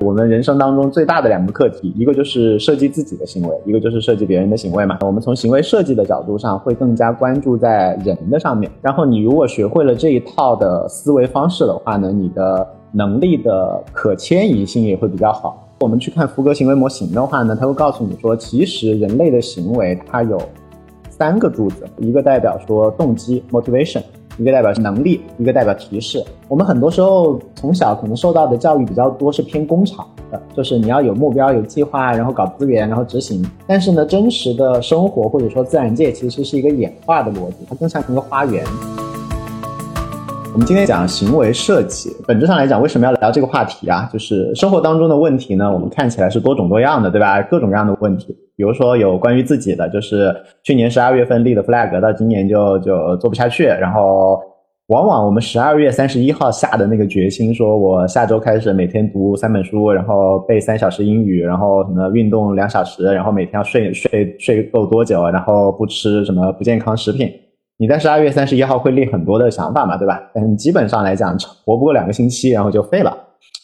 我们人生当中最大的两个课题，一个就是设计自己的行为，一个就是设计别人的行为嘛。我们从行为设计的角度上，会更加关注在人的上面。然后你如果学会了这一套的思维方式的话呢，你的能力的可迁移性也会比较好。我们去看福格行为模型的话呢，它会告诉你说，其实人类的行为它有三个柱子，一个代表说动机 （motivation）。一个代表能力，一个代表提示。我们很多时候从小可能受到的教育比较多是偏工厂的，就是你要有目标、有计划，然后搞资源，然后执行。但是呢，真实的生活或者说自然界其实是一个演化的逻辑，它更像一个花园。我们今天讲行为设计，本质上来讲，为什么要聊这个话题啊？就是生活当中的问题呢，我们看起来是多种多样的，对吧？各种各样的问题，比如说有关于自己的，就是去年十二月份立的 flag，到今年就就做不下去。然后，往往我们十二月三十一号下的那个决心，说我下周开始每天读三本书，然后背三小时英语，然后什么运动两小时，然后每天要睡睡睡够多久，然后不吃什么不健康食品。你在十二月三十一号会立很多的想法嘛，对吧？但基本上来讲，活不过两个星期，然后就废了。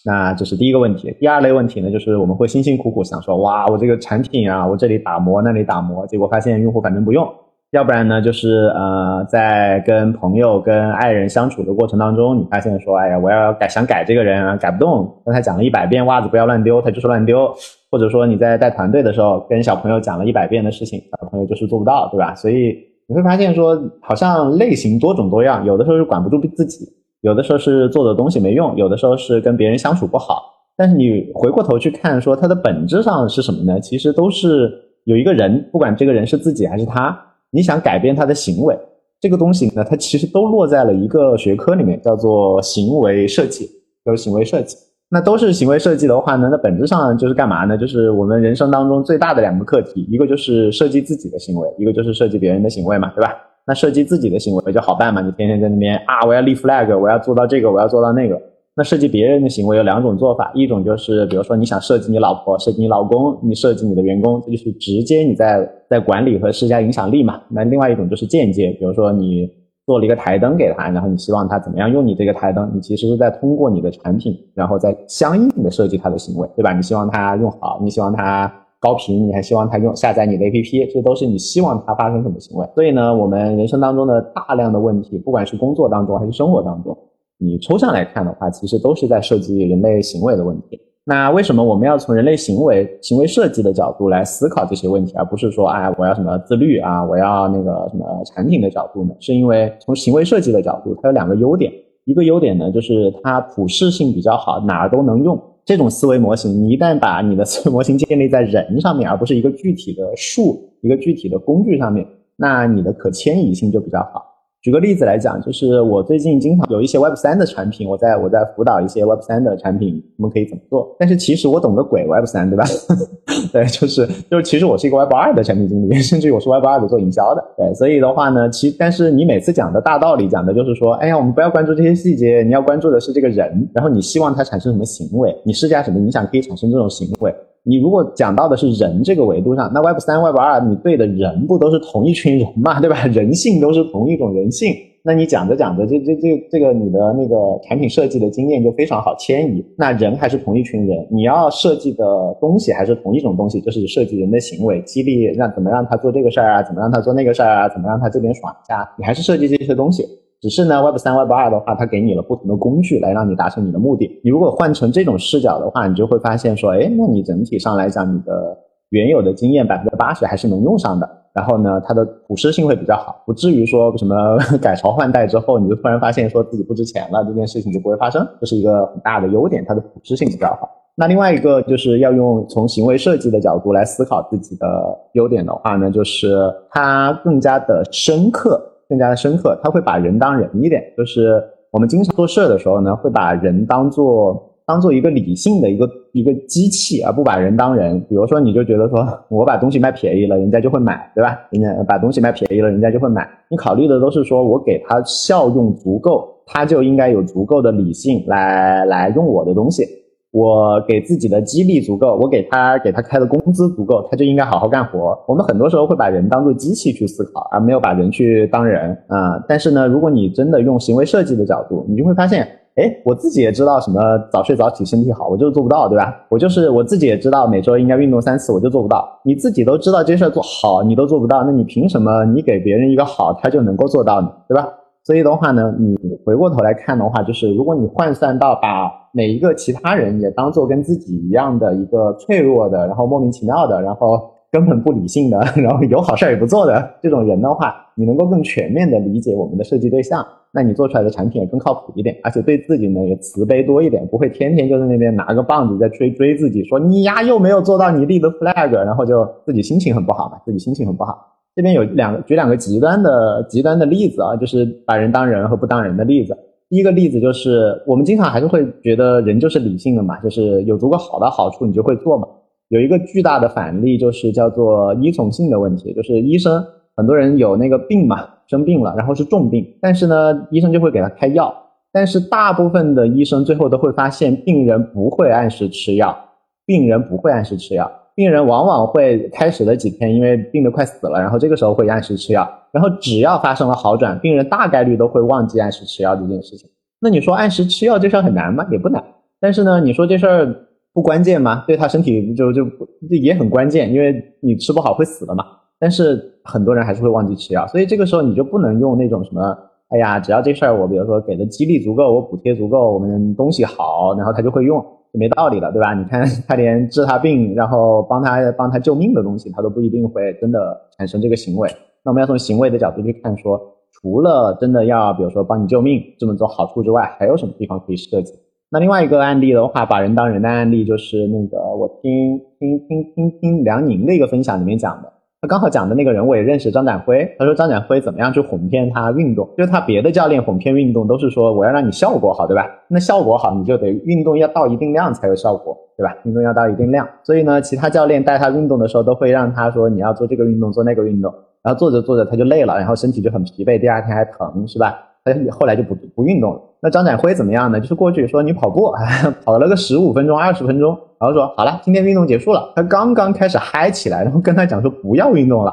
那这是第一个问题。第二类问题呢，就是我们会辛辛苦苦想说，哇，我这个产品啊，我这里打磨，那里打磨，结果发现用户反正不用。要不然呢，就是呃，在跟朋友、跟爱人相处的过程当中，你发现说，哎呀，我要改，想改这个人啊，改不动。跟他讲了一百遍袜子不要乱丢，他就是乱丢。或者说你在带团队的时候，跟小朋友讲了一百遍的事情，小朋友就是做不到，对吧？所以。你会发现说，好像类型多种多样，有的时候是管不住自己，有的时候是做的东西没用，有的时候是跟别人相处不好。但是你回过头去看，说它的本质上是什么呢？其实都是有一个人，不管这个人是自己还是他，你想改变他的行为，这个东西呢，它其实都落在了一个学科里面，叫做行为设计，就是行为设计。那都是行为设计的话呢，那本质上就是干嘛呢？就是我们人生当中最大的两个课题，一个就是设计自己的行为，一个就是设计别人的行为嘛，对吧？那设计自己的行为就好办嘛，你天天在那边啊，我要立 flag，我要做到这个，我要做到那个。那设计别人的行为有两种做法，一种就是比如说你想设计你老婆，设计你老公，你设计你的员工，这就是直接你在在管理和施加影响力嘛。那另外一种就是间接，比如说你。做了一个台灯给他，然后你希望他怎么样用你这个台灯？你其实是在通过你的产品，然后再相应的设计他的行为，对吧？你希望他用好，你希望他高频，你还希望他用下载你的 APP，这都是你希望他发生什么行为。所以呢，我们人生当中的大量的问题，不管是工作当中还是生活当中，你抽象来看的话，其实都是在设计人类行为的问题。那为什么我们要从人类行为、行为设计的角度来思考这些问题，而不是说，哎，我要什么自律啊，我要那个什么产品的角度呢？是因为从行为设计的角度，它有两个优点。一个优点呢，就是它普适性比较好，哪儿都能用。这种思维模型，你一旦把你的思维模型建立在人上面，而不是一个具体的数、一个具体的工具上面，那你的可迁移性就比较好。举个例子来讲，就是我最近经常有一些 Web 三的产品，我在我在辅导一些 Web 三的产品，我们可以怎么做？但是其实我懂个鬼 Web 三，对吧？对，就是就是，其实我是一个 Web 二的产品经理，甚至于我是 Web 二的做营销的。对，所以的话呢，其但是你每次讲的大道理讲的就是说，哎呀，我们不要关注这些细节，你要关注的是这个人，然后你希望他产生什么行为，你施加什么影响可以产生这种行为。你如果讲到的是人这个维度上，那 Web 三、Web 二，你对的人不都是同一群人嘛，对吧？人性都是同一种人性，那你讲着讲着，这这这这个你的那个产品设计的经验就非常好迁移。那人还是同一群人，你要设计的东西还是同一种东西，就是设计人的行为，激励让怎么让他做这个事儿啊，怎么让他做那个事儿啊，怎么让他这边爽一下，你还是设计这些东西。只是呢，Web 三、Web 二的话，它给你了不同的工具来让你达成你的目的。你如果换成这种视角的话，你就会发现说，哎，那你整体上来讲，你的原有的经验百分之八十还是能用上的。然后呢，它的普适性会比较好，不至于说什么 改朝换代之后，你就突然发现说自己不值钱了，这件事情就不会发生。这是一个很大的优点，它的普适性比较好。那另外一个就是要用从行为设计的角度来思考自己的优点的话呢，就是它更加的深刻。更加的深刻，他会把人当人一点，就是我们经常做事的时候呢，会把人当做当做一个理性的一个一个机器，而不把人当人。比如说，你就觉得说我把东西卖便宜了，人家就会买，对吧？人家把东西卖便宜了，人家就会买。你考虑的都是说我给他效用足够，他就应该有足够的理性来来用我的东西。我给自己的激励足够，我给他给他开的工资足够，他就应该好好干活。我们很多时候会把人当做机器去思考，而没有把人去当人啊。但是呢，如果你真的用行为设计的角度，你就会发现，哎，我自己也知道什么早睡早起身体好，我就是做不到，对吧？我就是我自己也知道每周应该运动三次，我就做不到。你自己都知道这事儿做好，你都做不到，那你凭什么你给别人一个好，他就能够做到呢？对吧？所以的话呢，你回过头来看的话，就是如果你换算到把每一个其他人也当做跟自己一样的一个脆弱的，然后莫名其妙的，然后。根本不理性的，然后有好事儿也不做的这种人的话，你能够更全面的理解我们的设计对象，那你做出来的产品也更靠谱一点，而且对自己呢也慈悲多一点，不会天天就在那边拿个棒子在追追自己，说你呀又没有做到你立的 flag，然后就自己心情很不好嘛，自己心情很不好。这边有两个举两个极端的极端的例子啊，就是把人当人和不当人的例子。第一个例子就是我们经常还是会觉得人就是理性的嘛，就是有足够好的好处你就会做嘛。有一个巨大的反例，就是叫做依从性的问题，就是医生很多人有那个病嘛，生病了，然后是重病，但是呢，医生就会给他开药，但是大部分的医生最后都会发现，病人不会按时吃药，病人不会按时吃药，病人往往会开始的几天，因为病得快死了，然后这个时候会按时吃药，然后只要发生了好转，病人大概率都会忘记按时吃药这件事情。那你说按时吃药这事儿很难吗？也不难，但是呢，你说这事儿。不关键吗？对他身体就就也很关键，因为你吃不好会死的嘛。但是很多人还是会忘记吃药，所以这个时候你就不能用那种什么，哎呀，只要这事儿我比如说给的激励足够，我补贴足够，我们东西好，然后他就会用，没道理的，对吧？你看他连治他病，然后帮他帮他救命的东西，他都不一定会真的产生这个行为。那我们要从行为的角度去看，说除了真的要比如说帮你救命这么做好处之外，还有什么地方可以设计？那另外一个案例的话，把人当人的案例，就是那个我听听听听听梁宁的一个分享里面讲的，他刚好讲的那个人我也认识张展辉，他说张展辉怎么样去哄骗他运动，就是他别的教练哄骗运动都是说我要让你效果好，对吧？那效果好你就得运动要到一定量才有效果，对吧？运动要到一定量，所以呢，其他教练带他运动的时候都会让他说你要做这个运动做那个运动，然后做着做着他就累了，然后身体就很疲惫，第二天还疼，是吧？他后来就不不运动了。那张展辉怎么样呢？就是过去说你跑步，跑了个十五分钟、二十分钟，然后说好了，今天运动结束了。他刚刚开始嗨起来，然后跟他讲说不要运动了，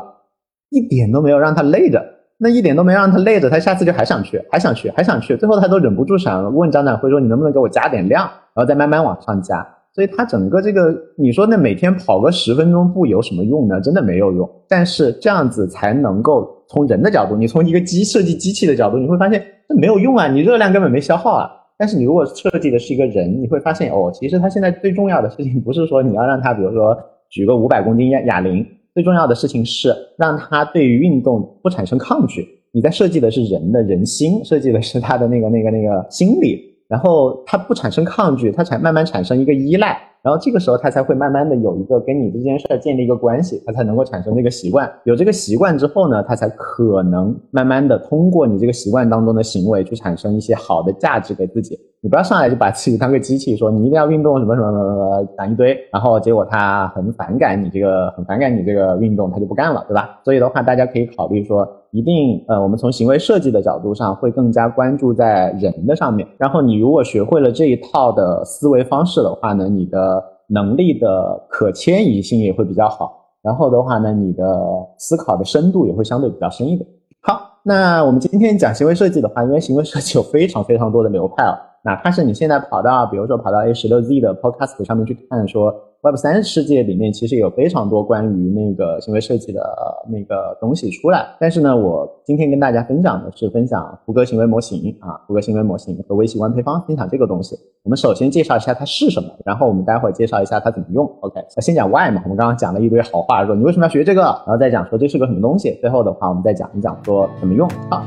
一点都没有让他累着，那一点都没让他累着，他下次就还想去，还想去，还想去，最后他都忍不住想问张展辉说你能不能给我加点量，然后再慢慢往上加。所以他整个这个，你说那每天跑个十分钟步有什么用呢？真的没有用。但是这样子才能够从人的角度，你从一个机设计机器的角度，你会发现。这没有用啊，你热量根本没消耗啊。但是你如果设计的是一个人，你会发现哦，其实他现在最重要的事情不是说你要让他，比如说举个五百公斤哑哑铃，最重要的事情是让他对于运动不产生抗拒。你在设计的是人的人心，设计的是他的那个那个那个心理，然后他不产生抗拒，他才慢慢产生一个依赖。然后这个时候，他才会慢慢的有一个跟你这件事儿建立一个关系，他才能够产生这个习惯。有这个习惯之后呢，他才可能慢慢的通过你这个习惯当中的行为去产生一些好的价值给自己。你不要上来就把自己当个机器，说你一定要运动什么什么什么讲一堆，然后结果他很反感你这个，很反感你这个运动，他就不干了，对吧？所以的话，大家可以考虑说，一定呃，我们从行为设计的角度上会更加关注在人的上面。然后你如果学会了这一套的思维方式的话呢，你的能力的可迁移性也会比较好，然后的话呢，你的思考的深度也会相对比较深一点。好，那我们今天讲行为设计的话，因为行为设计有非常非常多的流派啊。哪怕是你现在跑到，比如说跑到 A 十六 Z 的 Podcast 上面去看，说 Web 三世界里面其实有非常多关于那个行为设计的那个东西出来。但是呢，我今天跟大家分享的是分享胡歌行为模型啊，胡歌行为模型和微习惯配方，分享这个东西。我们首先介绍一下它是什么，然后我们待会儿介绍一下它怎么用。OK，先讲 Why 嘛，我们刚刚讲了一堆好话，说你为什么要学这个，然后再讲说这是个什么东西。最后的话，我们再讲一讲说怎么用啊。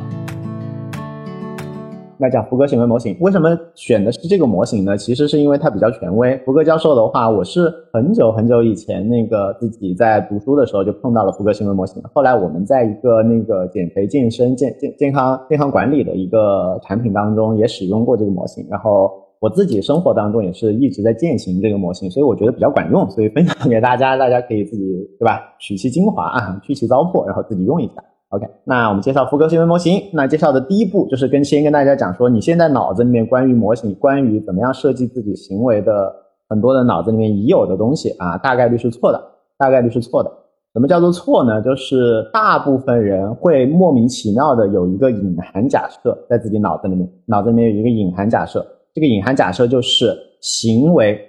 那讲福格行为模型，为什么选的是这个模型呢？其实是因为它比较权威。福格教授的话，我是很久很久以前那个自己在读书的时候就碰到了福格行为模型。后来我们在一个那个减肥、健身、健健健康、健康管理的一个产品当中也使用过这个模型。然后我自己生活当中也是一直在践行这个模型，所以我觉得比较管用，所以分享给大家，大家可以自己对吧？取其精华啊，去其糟粕，然后自己用一下。OK，那我们介绍福格行为模型。那介绍的第一步就是跟先跟大家讲说，你现在脑子里面关于模型、关于怎么样设计自己行为的很多的脑子里面已有的东西啊，大概率是错的，大概率是错的。什么叫做错呢？就是大部分人会莫名其妙的有一个隐含假设在自己脑子里面，脑子里面有一个隐含假设。这个隐含假设就是行为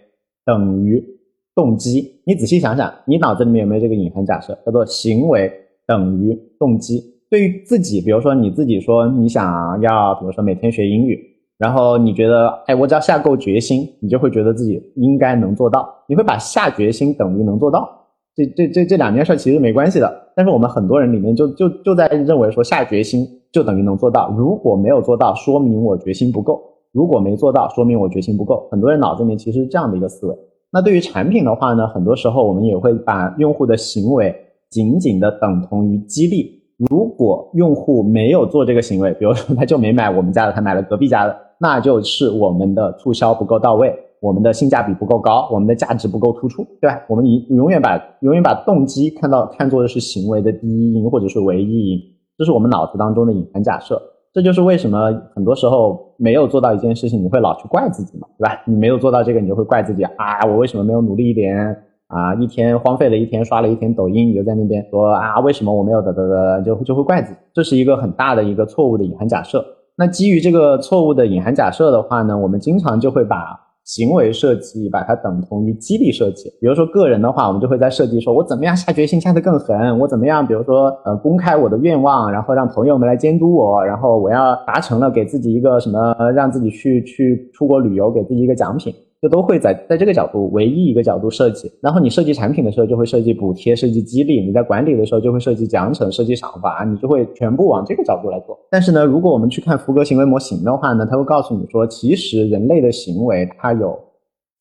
等于动机。你仔细想想，你脑子里面有没有这个隐含假设，叫做行为等于动机？对于自己，比如说你自己说你想要，比如说每天学英语，然后你觉得，哎，我只要下够决心，你就会觉得自己应该能做到，你会把下决心等于能做到，这这这这两件事其实没关系的。但是我们很多人里面就就就在认为说下决心就等于能做到，如果没有做到，说明我决心不够；如果没做到，说明我决心不够。很多人脑子里面其实是这样的一个思维。那对于产品的话呢，很多时候我们也会把用户的行为仅仅的等同于激励。如果用户没有做这个行为，比如说他就没买我们家的，他买了隔壁家的，那就是我们的促销不够到位，我们的性价比不够高，我们的价值不够突出，对吧？我们永永远把永远把动机看到看作的是行为的第一因或者是唯一因，这是我们脑子当中的隐含假设。这就是为什么很多时候没有做到一件事情，你会老去怪自己嘛，对吧？你没有做到这个，你就会怪自己啊，我为什么没有努力一点？啊，一天荒废了一天，刷了一天抖音，你就在那边说啊，为什么我没有得得得，就就会怪自己，这是一个很大的一个错误的隐含假设。那基于这个错误的隐含假设的话呢，我们经常就会把行为设计把它等同于激励设计。比如说个人的话，我们就会在设计说，我怎么样下决心下得更狠，我怎么样，比如说呃公开我的愿望，然后让朋友们来监督我，然后我要达成了，给自己一个什么，让自己去去出国旅游，给自己一个奖品。就都会在在这个角度唯一一个角度设计，然后你设计产品的时候就会设计补贴、设计激励；你在管理的时候就会设计奖惩、设计赏罚，你就会全部往这个角度来做。但是呢，如果我们去看福格行为模型的话呢，它会告诉你说，其实人类的行为它有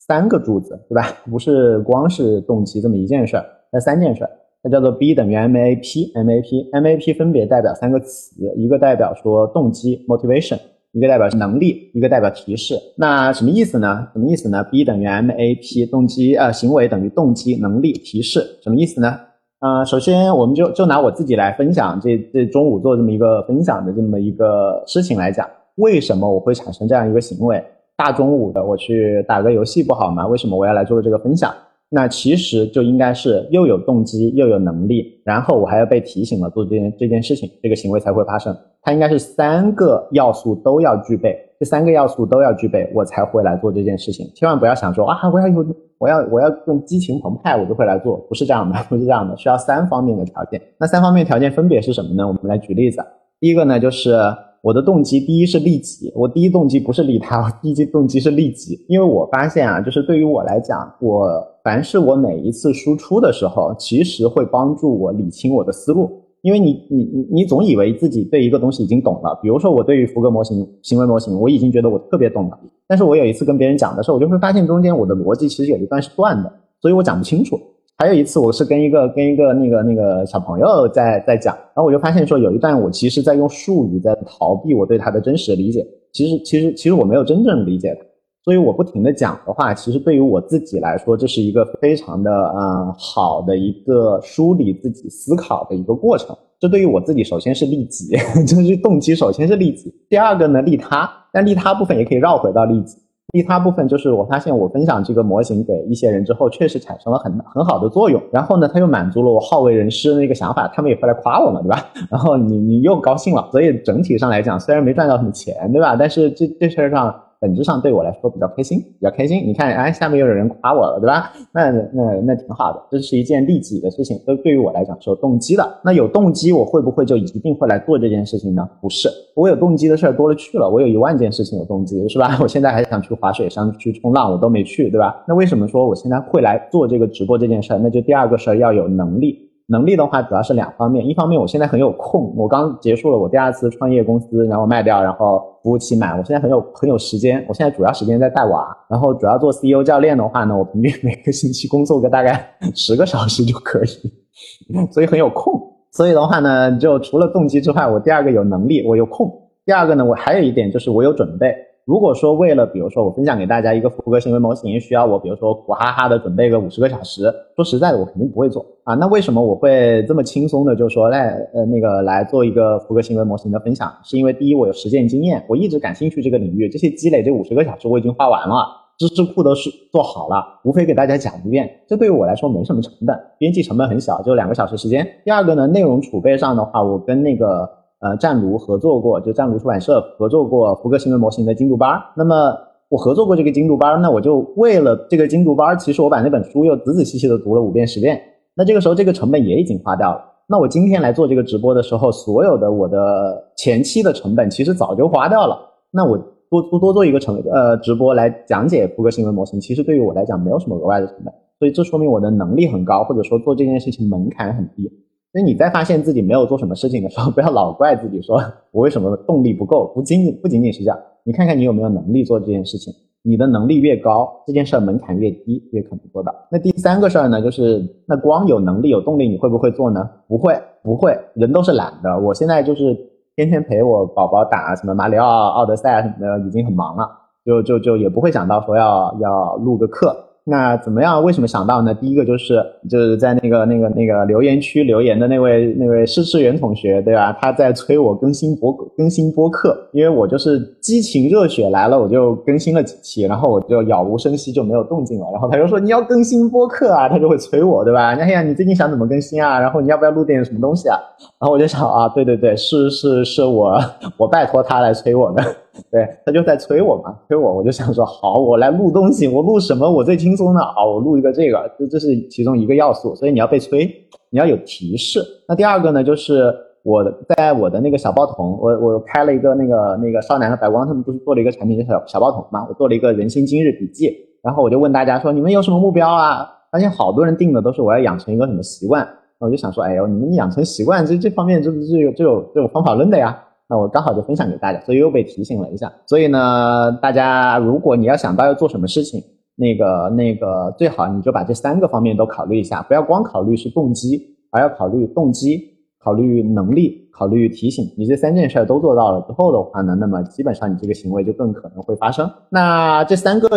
三个柱子，对吧？不是光是动机这么一件事儿，那三件事儿，它叫做 B 等于 MAP，MAP，MAP 分别代表三个词，一个代表说动机 （motivation）。一个代表能力，一个代表提示。那什么意思呢？什么意思呢？B 等于 MAP，动机呃行为等于动机能力提示，什么意思呢？呃，首先我们就就拿我自己来分享这这中午做这么一个分享的这么一个事情来讲，为什么我会产生这样一个行为？大中午的我去打个游戏不好吗？为什么我要来做这个分享？那其实就应该是又有动机又有能力，然后我还要被提醒了做这件这件事情，这个行为才会发生。它应该是三个要素都要具备，这三个要素都要具备，我才会来做这件事情。千万不要想说啊，我要有，我要我要更激情澎湃，我就会来做，不是这样的，不是这样的，需要三方面的条件。那三方面条件分别是什么呢？我们来举例子。第一个呢，就是。我的动机，第一是利己，我第一动机不是利他，我第一动机是利己。因为我发现啊，就是对于我来讲，我凡是我每一次输出的时候，其实会帮助我理清我的思路。因为你你你你总以为自己对一个东西已经懂了，比如说我对于福格模型行为模型，我已经觉得我特别懂了。但是我有一次跟别人讲的时候，我就会发现中间我的逻辑其实有一段是断的，所以我讲不清楚。还有一次，我是跟一个跟一个那个那个小朋友在在讲，然后我就发现说，有一段我其实在用术语在逃避我对他的真实的理解。其实其实其实我没有真正理解他，所以我不停的讲的话，其实对于我自己来说，这是一个非常的嗯好的一个梳理自己思考的一个过程。这对于我自己，首先是利己，就是动机首先是利己。第二个呢，利他，但利他部分也可以绕回到利己。利他部分就是我发现我分享这个模型给一些人之后，确实产生了很很好的作用。然后呢，他又满足了我好为人师的那个想法，他们也会来夸我嘛，对吧？然后你你又高兴了，所以整体上来讲，虽然没赚到什么钱，对吧？但是这这事儿上。本质上对我来说比较开心，比较开心。你看，哎，下面又有人夸我了，对吧？那那那挺好的，这是一件利己的事情，都对于我来讲是有动机的。那有动机，我会不会就一定会来做这件事情呢？不是，我有动机的事儿多了去了。我有一万件事情有动机，是吧？我现在还想去滑雪，山去冲浪，我都没去，对吧？那为什么说我现在会来做这个直播这件事儿？那就第二个事儿要有能力。能力的话，主要是两方面。一方面，我现在很有空，我刚结束了我第二次创业公司，然后卖掉，然后服务期满，我现在很有很有时间。我现在主要时间在带娃，然后主要做 CEO 教练的话呢，我平均每个星期工作个大概 十个小时就可以，所以很有空。所以的话呢，就除了动机之外，我第二个有能力，我有空。第二个呢，我还有一点就是我有准备。如果说为了，比如说我分享给大家一个福格行为模型，需要我比如说苦哈哈的准备个五十个小时，说实在的，我肯定不会做啊。那为什么我会这么轻松的就说来呃那个来做一个福格行为模型的分享？是因为第一我有实践经验，我一直感兴趣这个领域，这些积累这五十个小时我已经花完了，知识库都是做好了，无非给大家讲一遍，这对于我来说没什么成本，编辑成本很小，就两个小时时间。第二个呢，内容储备上的话，我跟那个。呃，湛卢合作过，就湛卢出版社合作过福格行为模型的精读班。那么我合作过这个精读班，那我就为了这个精读班，其实我把那本书又仔仔细细的读了五遍十遍。那这个时候这个成本也已经花掉了。那我今天来做这个直播的时候，所有的我的前期的成本其实早就花掉了。那我多多多做一个成呃直播来讲解福格行为模型，其实对于我来讲没有什么额外的成本。所以这说明我的能力很高，或者说做这件事情门槛很低。所以你在发现自己没有做什么事情的时候，不要老怪自己说我为什么动力不够。不仅仅不仅仅是这样，你看看你有没有能力做这件事情。你的能力越高，这件事门槛越低，越可能做到。那第三个事儿呢，就是那光有能力有动力，你会不会做呢？不会，不会，人都是懒的。我现在就是天天陪我宝宝打什么马里奥、奥德赛什么的，已经很忙了，就就就也不会想到说要要录个课。那怎么样？为什么想到呢？第一个就是就是在那个那个那个留言区留言的那位那位施志远同学，对吧？他在催我更新播更新播客，因为我就是激情热血来了，我就更新了几期，然后我就杳无声息就没有动静了。然后他就说你要更新播客啊，他就会催我，对吧？哎呀，你最近想怎么更新啊？然后你要不要录点什么东西啊？然后我就想啊，对对对，是是是我 我拜托他来催我的。对他就在催我嘛，催我，我就想说好，我来录东西，我录什么我最轻松的好，我录一个这个，这这是其中一个要素，所以你要被催，你要有提示。那第二个呢，就是我在我的那个小报童，我我开了一个那个那个少男和白光他们不是做了一个产品叫小小报童嘛，我做了一个人心今日笔记，然后我就问大家说你们有什么目标啊？发现好多人定的都是我要养成一个什么习惯，那我就想说，哎呦，你们养成习惯这这方面这不是有这有这有方法论的呀？那我刚好就分享给大家，所以又被提醒了一下。所以呢，大家如果你要想到要做什么事情，那个那个最好你就把这三个方面都考虑一下，不要光考虑是动机，而要考虑动机、考虑能力、考虑提醒。你这三件事都做到了之后的话呢，那么基本上你这个行为就更可能会发生。那这三个。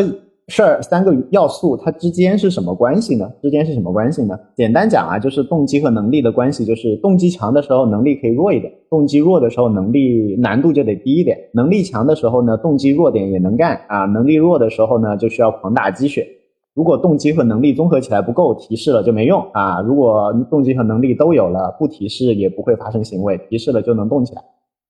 事儿三个要素，它之间是什么关系呢？之间是什么关系呢？简单讲啊，就是动机和能力的关系，就是动机强的时候，能力可以弱一点；动机弱的时候，能力难度就得低一点。能力强的时候呢，动机弱点也能干啊；能力弱的时候呢，就需要狂打鸡血。如果动机和能力综合起来不够，提示了就没用啊。如果动机和能力都有了，不提示也不会发生行为，提示了就能动起来，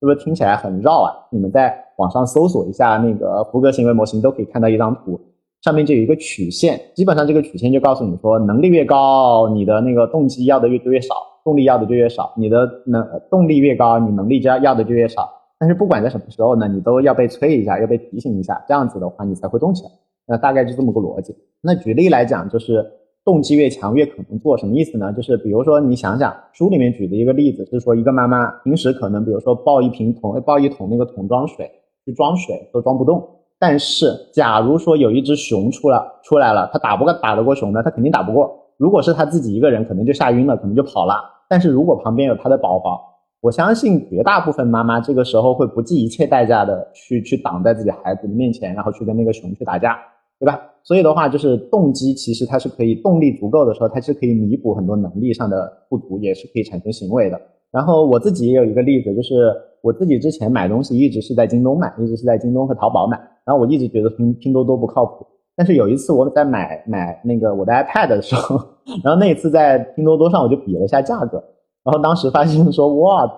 是不是听起来很绕啊？你们在网上搜索一下那个福格行为模型，都可以看到一张图。上面就有一个曲线，基本上这个曲线就告诉你说，能力越高，你的那个动机要的越就越少，动力要的就越少。你的能动力越高，你能力就要要的就越少。但是不管在什么时候呢，你都要被催一下，要被提醒一下，这样子的话你才会动起来。那大概就这么个逻辑。那举例来讲，就是动机越强越可能做什么意思呢？就是比如说你想想，书里面举的一个例子是说，一个妈妈平时可能比如说抱一瓶桶，抱一桶那个桶装水去装水都装不动。但是，假如说有一只熊出来出来了，它打不过打得过熊呢？它肯定打不过。如果是他自己一个人，可能就吓晕了，可能就跑了。但是如果旁边有他的宝宝，我相信绝大部分妈妈这个时候会不计一切代价的去去挡在自己孩子的面前，然后去跟那个熊去打架，对吧？所以的话，就是动机其实它是可以动力足够的时候，它是可以弥补很多能力上的不足，也是可以产生行为的。然后我自己也有一个例子，就是我自己之前买东西一直是在京东买，一直是在京东和淘宝买。然后我一直觉得拼拼多多不靠谱。但是有一次我在买买那个我的 iPad 的时候，然后那一次在拼多多上我就比了一下价格，然后当时发现说哇，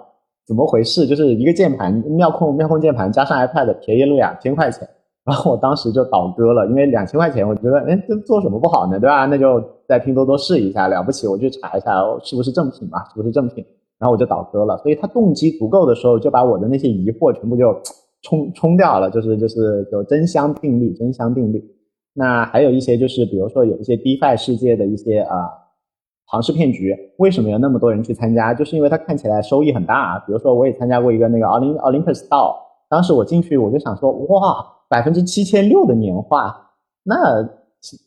怎么回事？就是一个键盘妙控妙控键盘加上 iPad 便宜了两千块钱。然后我当时就倒戈了，因为两千块钱，我觉得哎这做什么不好呢？对吧？那就在拼多多试一下，了不起我去查一下是不是正品嘛，是不是正品？然后我就倒戈了，所以他动机足够的时候，就把我的那些疑惑全部就冲冲掉了，就是就是就真香定律，真香定律。那还有一些就是，比如说有一些 DeFi 世界的一些啊庞氏骗局，为什么有那么多人去参加？就是因为它看起来收益很大啊。比如说我也参加过一个那个奥林奥林 u s 道，当时我进去我就想说，哇，百分之七千六的年化，那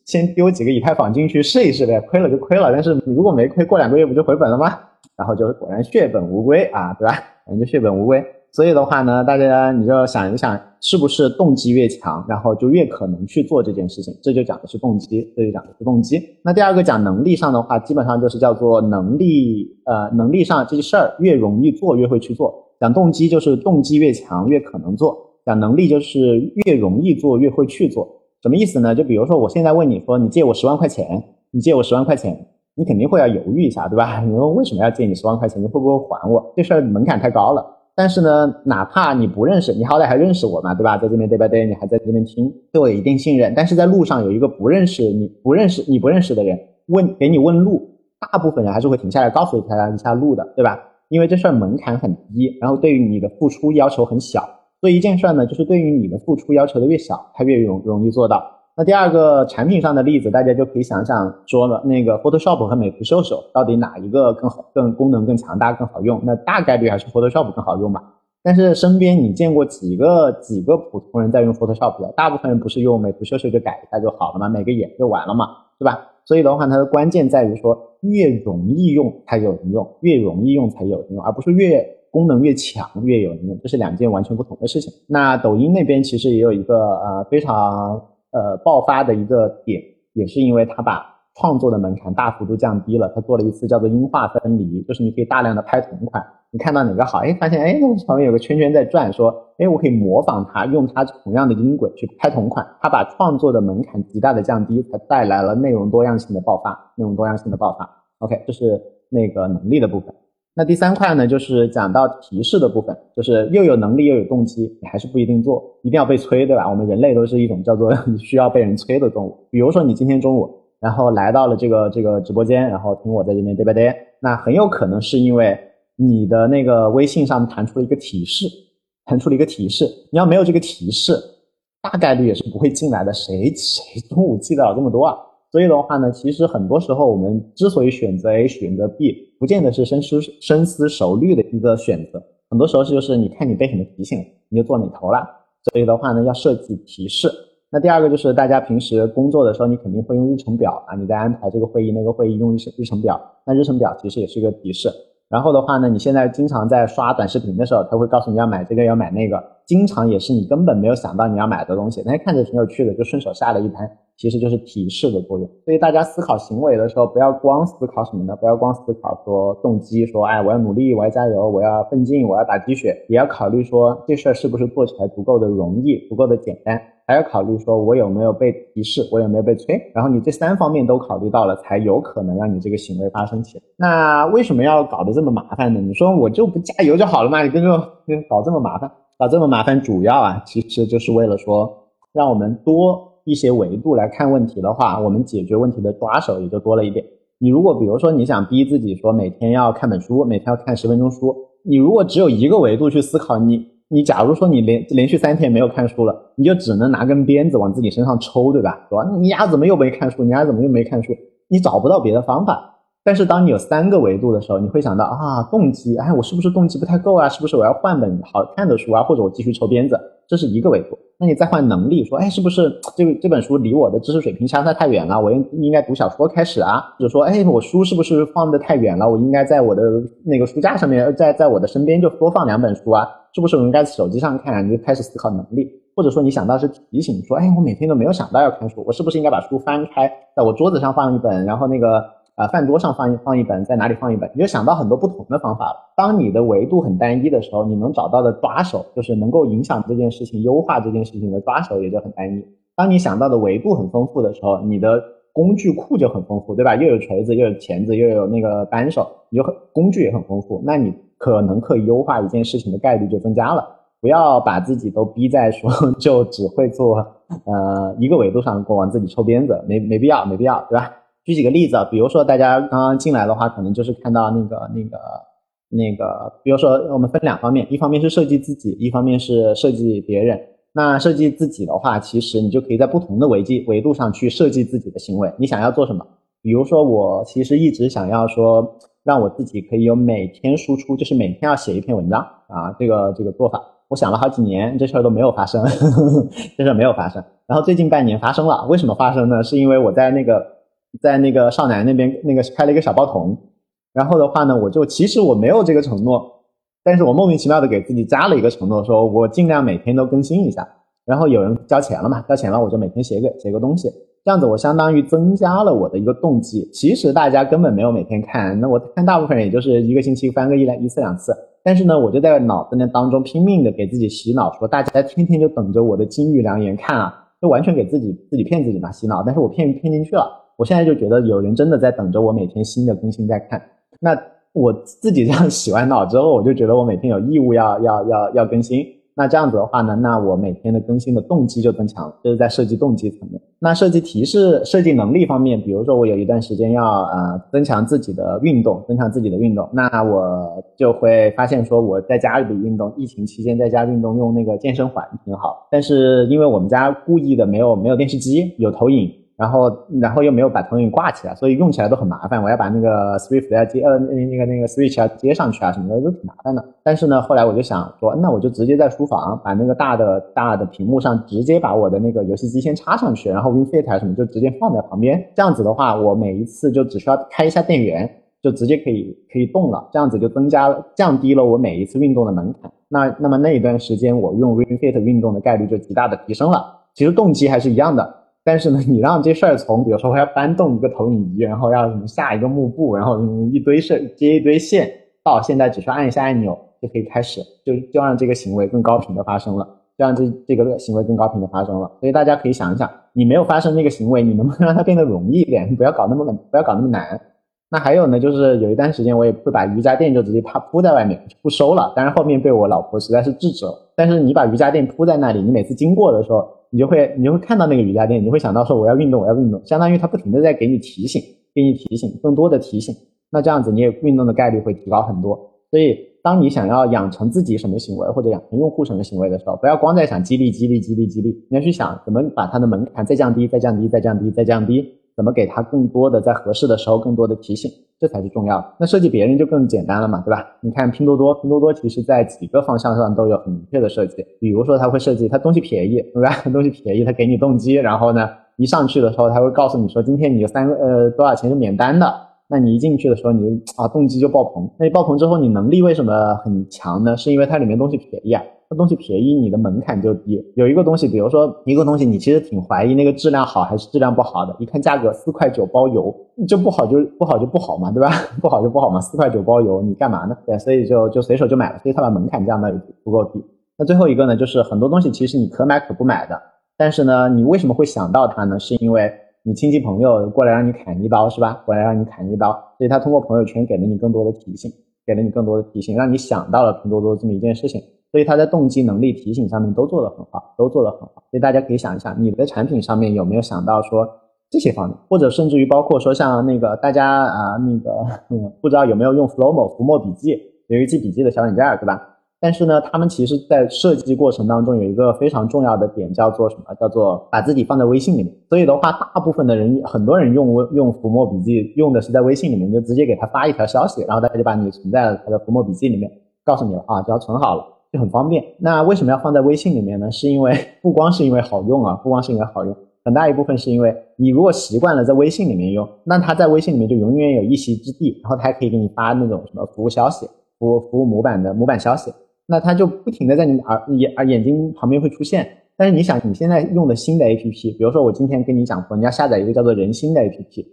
先丢几个以太坊进去试一试呗，亏了就亏了，但是如果没亏，过两个月不就回本了吗？然后就是果然血本无归啊，对吧？反正就血本无归。所以的话呢，大家你就想一想，是不是动机越强，然后就越可能去做这件事情？这就讲的是动机，这就讲的是动机。那第二个讲能力上的话，基本上就是叫做能力，呃，能力上这些事儿越容易做越会去做。讲动机就是动机越强越可能做。讲能力就是越容易做越会去做。什么意思呢？就比如说我现在问你说，你借我十万块钱，你借我十万块钱。你肯定会要犹豫一下，对吧？你说为什么要借你十万块钱？你会不会还我？这事儿门槛太高了。但是呢，哪怕你不认识，你好歹还认识我嘛，对吧？在这边 day by day，你还在这边听，对我有一定信任。但是在路上有一个不认识你、不认识你不认识的人问给你问路，大部分人还是会停下来告诉你他一下路的，对吧？因为这事儿门槛很低，然后对于你的付出要求很小。所以一件事儿呢，就是对于你的付出要求的越小，他越容容易做到。那第二个产品上的例子，大家就可以想想说了，那个 Photoshop 和美图秀秀到底哪一个更好、更功能更强大、更好用？那大概率还是 Photoshop 更好用吧。但是身边你见过几个几个普通人在用 Photoshop 的？大部分人不是用美图秀秀就改一下就好了嘛，美个眼就完了嘛，对吧？所以的话，它的关键在于说，越容易用才有人用，越容易用才有人用，而不是越。功能越强越有人用，这是两件完全不同的事情。那抖音那边其实也有一个呃非常呃爆发的一个点，也是因为它把创作的门槛大幅度降低了。它做了一次叫做音画分离，就是你可以大量的拍同款，你看到哪个好，哎，发现哎旁边有个圈圈在转，说哎我可以模仿它，用它同样的音轨去拍同款。他把创作的门槛极大的降低，才带来了内容多样性的爆发，内容多样性的爆发。OK，这是那个能力的部分。那第三块呢，就是讲到提示的部分，就是又有能力又有动机，你还是不一定做，一定要被催，对吧？我们人类都是一种叫做 需要被人催的动物。比如说你今天中午，然后来到了这个这个直播间，然后听我在这边对不对？那很有可能是因为你的那个微信上弹出了一个提示，弹出了一个提示，你要没有这个提示，大概率也是不会进来的。谁谁中午记得了这么多啊？所以的话呢，其实很多时候我们之所以选择 A 选择 B，不见得是深思深思熟虑的一个选择，很多时候是就是你看你被什么提醒，你就做哪头了。所以的话呢，要设计提示。那第二个就是大家平时工作的时候，你肯定会用日程表啊，你在安排这个会议那个会议用日日程表，那日程表其实也是一个提示。然后的话呢，你现在经常在刷短视频的时候，他会告诉你要买这个要买那个，经常也是你根本没有想到你要买的东西，但是看着挺有趣的，就顺手下了一单。其实就是提示的作用，所以大家思考行为的时候，不要光思考什么呢？不要光思考说动机，说哎我要努力，我要加油，我要奋进，我要打鸡血，也要考虑说这事儿是不是做起来足够的容易，足够的简单，还要考虑说我有没有被提示，我有没有被催，然后你这三方面都考虑到了，才有可能让你这个行为发生起来。那为什么要搞得这么麻烦呢？你说我就不加油就好了嘛？你跟着搞这么麻烦，啊这么麻烦，主要啊其实就是为了说让我们多。一些维度来看问题的话，我们解决问题的抓手也就多了一点。你如果比如说你想逼自己说每天要看本书，每天要看十分钟书，你如果只有一个维度去思考，你你假如说你连连续三天没有看书了，你就只能拿根鞭子往自己身上抽，对吧？说你丫怎么又没看书？你丫怎么又没看书？你找不到别的方法。但是当你有三个维度的时候，你会想到啊，动机，哎，我是不是动机不太够啊？是不是我要换本好看的书啊？或者我继续抽鞭子？这是一个维度。那你再换能力，说，哎，是不是这个这本书离我的知识水平相差太远了？我应应该读小说开始啊？或者说，哎，我书是不是放的太远了？我应该在我的那个书架上面，在在我的身边就多放两本书啊？是不是我应该手机上看？你就开始思考能力，或者说你想到是提醒，说，哎，我每天都没有想到要看书，我是不是应该把书翻开，在我桌子上放一本，然后那个。啊，饭桌上放一放一本，在哪里放一本，你就想到很多不同的方法了。当你的维度很单一的时候，你能找到的抓手，就是能够影响这件事情、优化这件事情的抓手也就很单一。当你想到的维度很丰富的时候，你的工具库就很丰富，对吧？又有锤子，又有钳子，又有那个扳手，你就很工具也很丰富。那你可能可以优化一件事情的概率就增加了。不要把自己都逼在说就只会做呃一个维度上，往自己抽鞭子，没没必要，没必要，对吧？举几个例子啊，比如说大家刚刚进来的话，可能就是看到那个、那个、那个，比如说我们分两方面，一方面是设计自己，一方面是设计别人。那设计自己的话，其实你就可以在不同的维基维度上去设计自己的行为。你想要做什么？比如说我其实一直想要说，让我自己可以有每天输出，就是每天要写一篇文章啊，这个这个做法，我想了好几年，这事儿都没有发生，呵 呵这事儿没有发生。然后最近半年发生了，为什么发生呢？是因为我在那个。在那个少南那边，那个开了一个小报童，然后的话呢，我就其实我没有这个承诺，但是我莫名其妙的给自己加了一个承诺，说我尽量每天都更新一下。然后有人交钱了嘛，交钱了我就每天写个写个东西，这样子我相当于增加了我的一个动机。其实大家根本没有每天看，那我看大部分人也就是一个星期翻个一两一次两次，但是呢，我就在脑子那当中拼命的给自己洗脑，说大家天天就等着我的金玉良言看啊，就完全给自己自己骗自己嘛，洗脑。但是我骗骗进去了。我现在就觉得有人真的在等着我每天新的更新在看，那我自己这样 洗完脑之后，我就觉得我每天有义务要要要要更新。那这样子的话呢，那我每天的更新的动机就增强了，这是在设计动机层面。那设计提示、设计能力方面，比如说我有一段时间要呃增强自己的运动，增强自己的运动，那我就会发现说我在家里运动，疫情期间在家运动用那个健身环挺好。但是因为我们家故意的没有没有电视机，有投影。然后，然后又没有把投影挂起来，所以用起来都很麻烦。我要把那个 Swift 要接，呃，那个那个 Switch 要接上去啊，什么的都挺麻烦的。但是呢，后来我就想说，那我就直接在书房把那个大的大的屏幕上直接把我的那个游戏机先插上去，然后 Win Fit 什么就直接放在旁边。这样子的话，我每一次就只需要开一下电源，就直接可以可以动了。这样子就增加了降低了我每一次运动的门槛。那那么那一段时间我用 Win Fit 运动的概率就极大的提升了。其实动机还是一样的。但是呢，你让这事儿从，比如说我要搬动一个投影仪，然后要什么下一个幕布，然后一堆设接一堆线，到现在只需要按一下按钮就可以开始，就就让这个行为更高频的发生了，就让这这个行为更高频的发生了。所以大家可以想一想，你没有发生那个行为，你能不能让它变得容易一点？不要搞那么不要搞那么难。那还有呢，就是有一段时间我也会把瑜伽垫就直接趴铺在外面不收了，但是后面被我老婆实在是制止了。但是你把瑜伽垫铺在那里，你每次经过的时候。你就会你就会看到那个瑜伽垫，你会想到说我要运动，我要运动，相当于它不停的在给你提醒，给你提醒，更多的提醒。那这样子你也运动的概率会提高很多。所以当你想要养成自己什么行为，或者养成用户什么行为的时候，不要光在想激励激励激励激励，你要去想怎么把它的门槛再降低，再降低，再降低，再降低。怎么给他更多的在合适的时候更多的提醒，这才是重要的。那设计别人就更简单了嘛，对吧？你看拼多多，拼多多其实在几个方向上都有很明确的设计。比如说，他会设计他东西便宜，对吧？东西便宜，他给你动机，然后呢，一上去的时候他会告诉你说，今天你有三个呃多少钱是免单的。那你一进去的时候，你啊动机就爆棚。那你爆棚之后，你能力为什么很强呢？是因为它里面东西便宜啊。这东西便宜，你的门槛就低。有一个东西，比如说一个东西，你其实挺怀疑那个质量好还是质量不好的。一看价格四块九包邮，就不好就不好就不好嘛，对吧？不好就不好嘛，四块九包邮，你干嘛呢？对，所以就就随手就买了。所以它把门槛降到不够低。那最后一个呢，就是很多东西其实你可买可不买的，但是呢，你为什么会想到它呢？是因为你亲戚朋友过来让你砍一刀，是吧？过来让你砍一刀，所以他通过朋友圈给了你更多的提醒，给了你更多的提醒，让你想到了拼多多这么一件事情。所以他在动机能力提醒上面都做得很好，都做得很好。所以大家可以想一下，你的产品上面有没有想到说这些方面，或者甚至于包括说像那个大家啊那个嗯不知道有没有用 Flowmo 浮墨笔记，有一记笔记的小软件，对吧？但是呢，他们其实在设计过程当中有一个非常重要的点，叫做什么？叫做把自己放在微信里面。所以的话，大部分的人，很多人用用浮墨笔记用的是在微信里面，就直接给他发一条消息，然后他就把你存在了他的浮墨笔记里面，告诉你了啊，只要存好了。就很方便。那为什么要放在微信里面呢？是因为不光是因为好用啊，不光是因为好用，很大一部分是因为你如果习惯了在微信里面用，那他在微信里面就永远有一席之地，然后他还可以给你发那种什么服务消息、服务服务模板的模板消息，那它就不停的在你耳眼耳眼睛旁边会出现。但是你想，你现在用的新的 APP，比如说我今天跟你讲过你要下载一个叫做人心的 APP。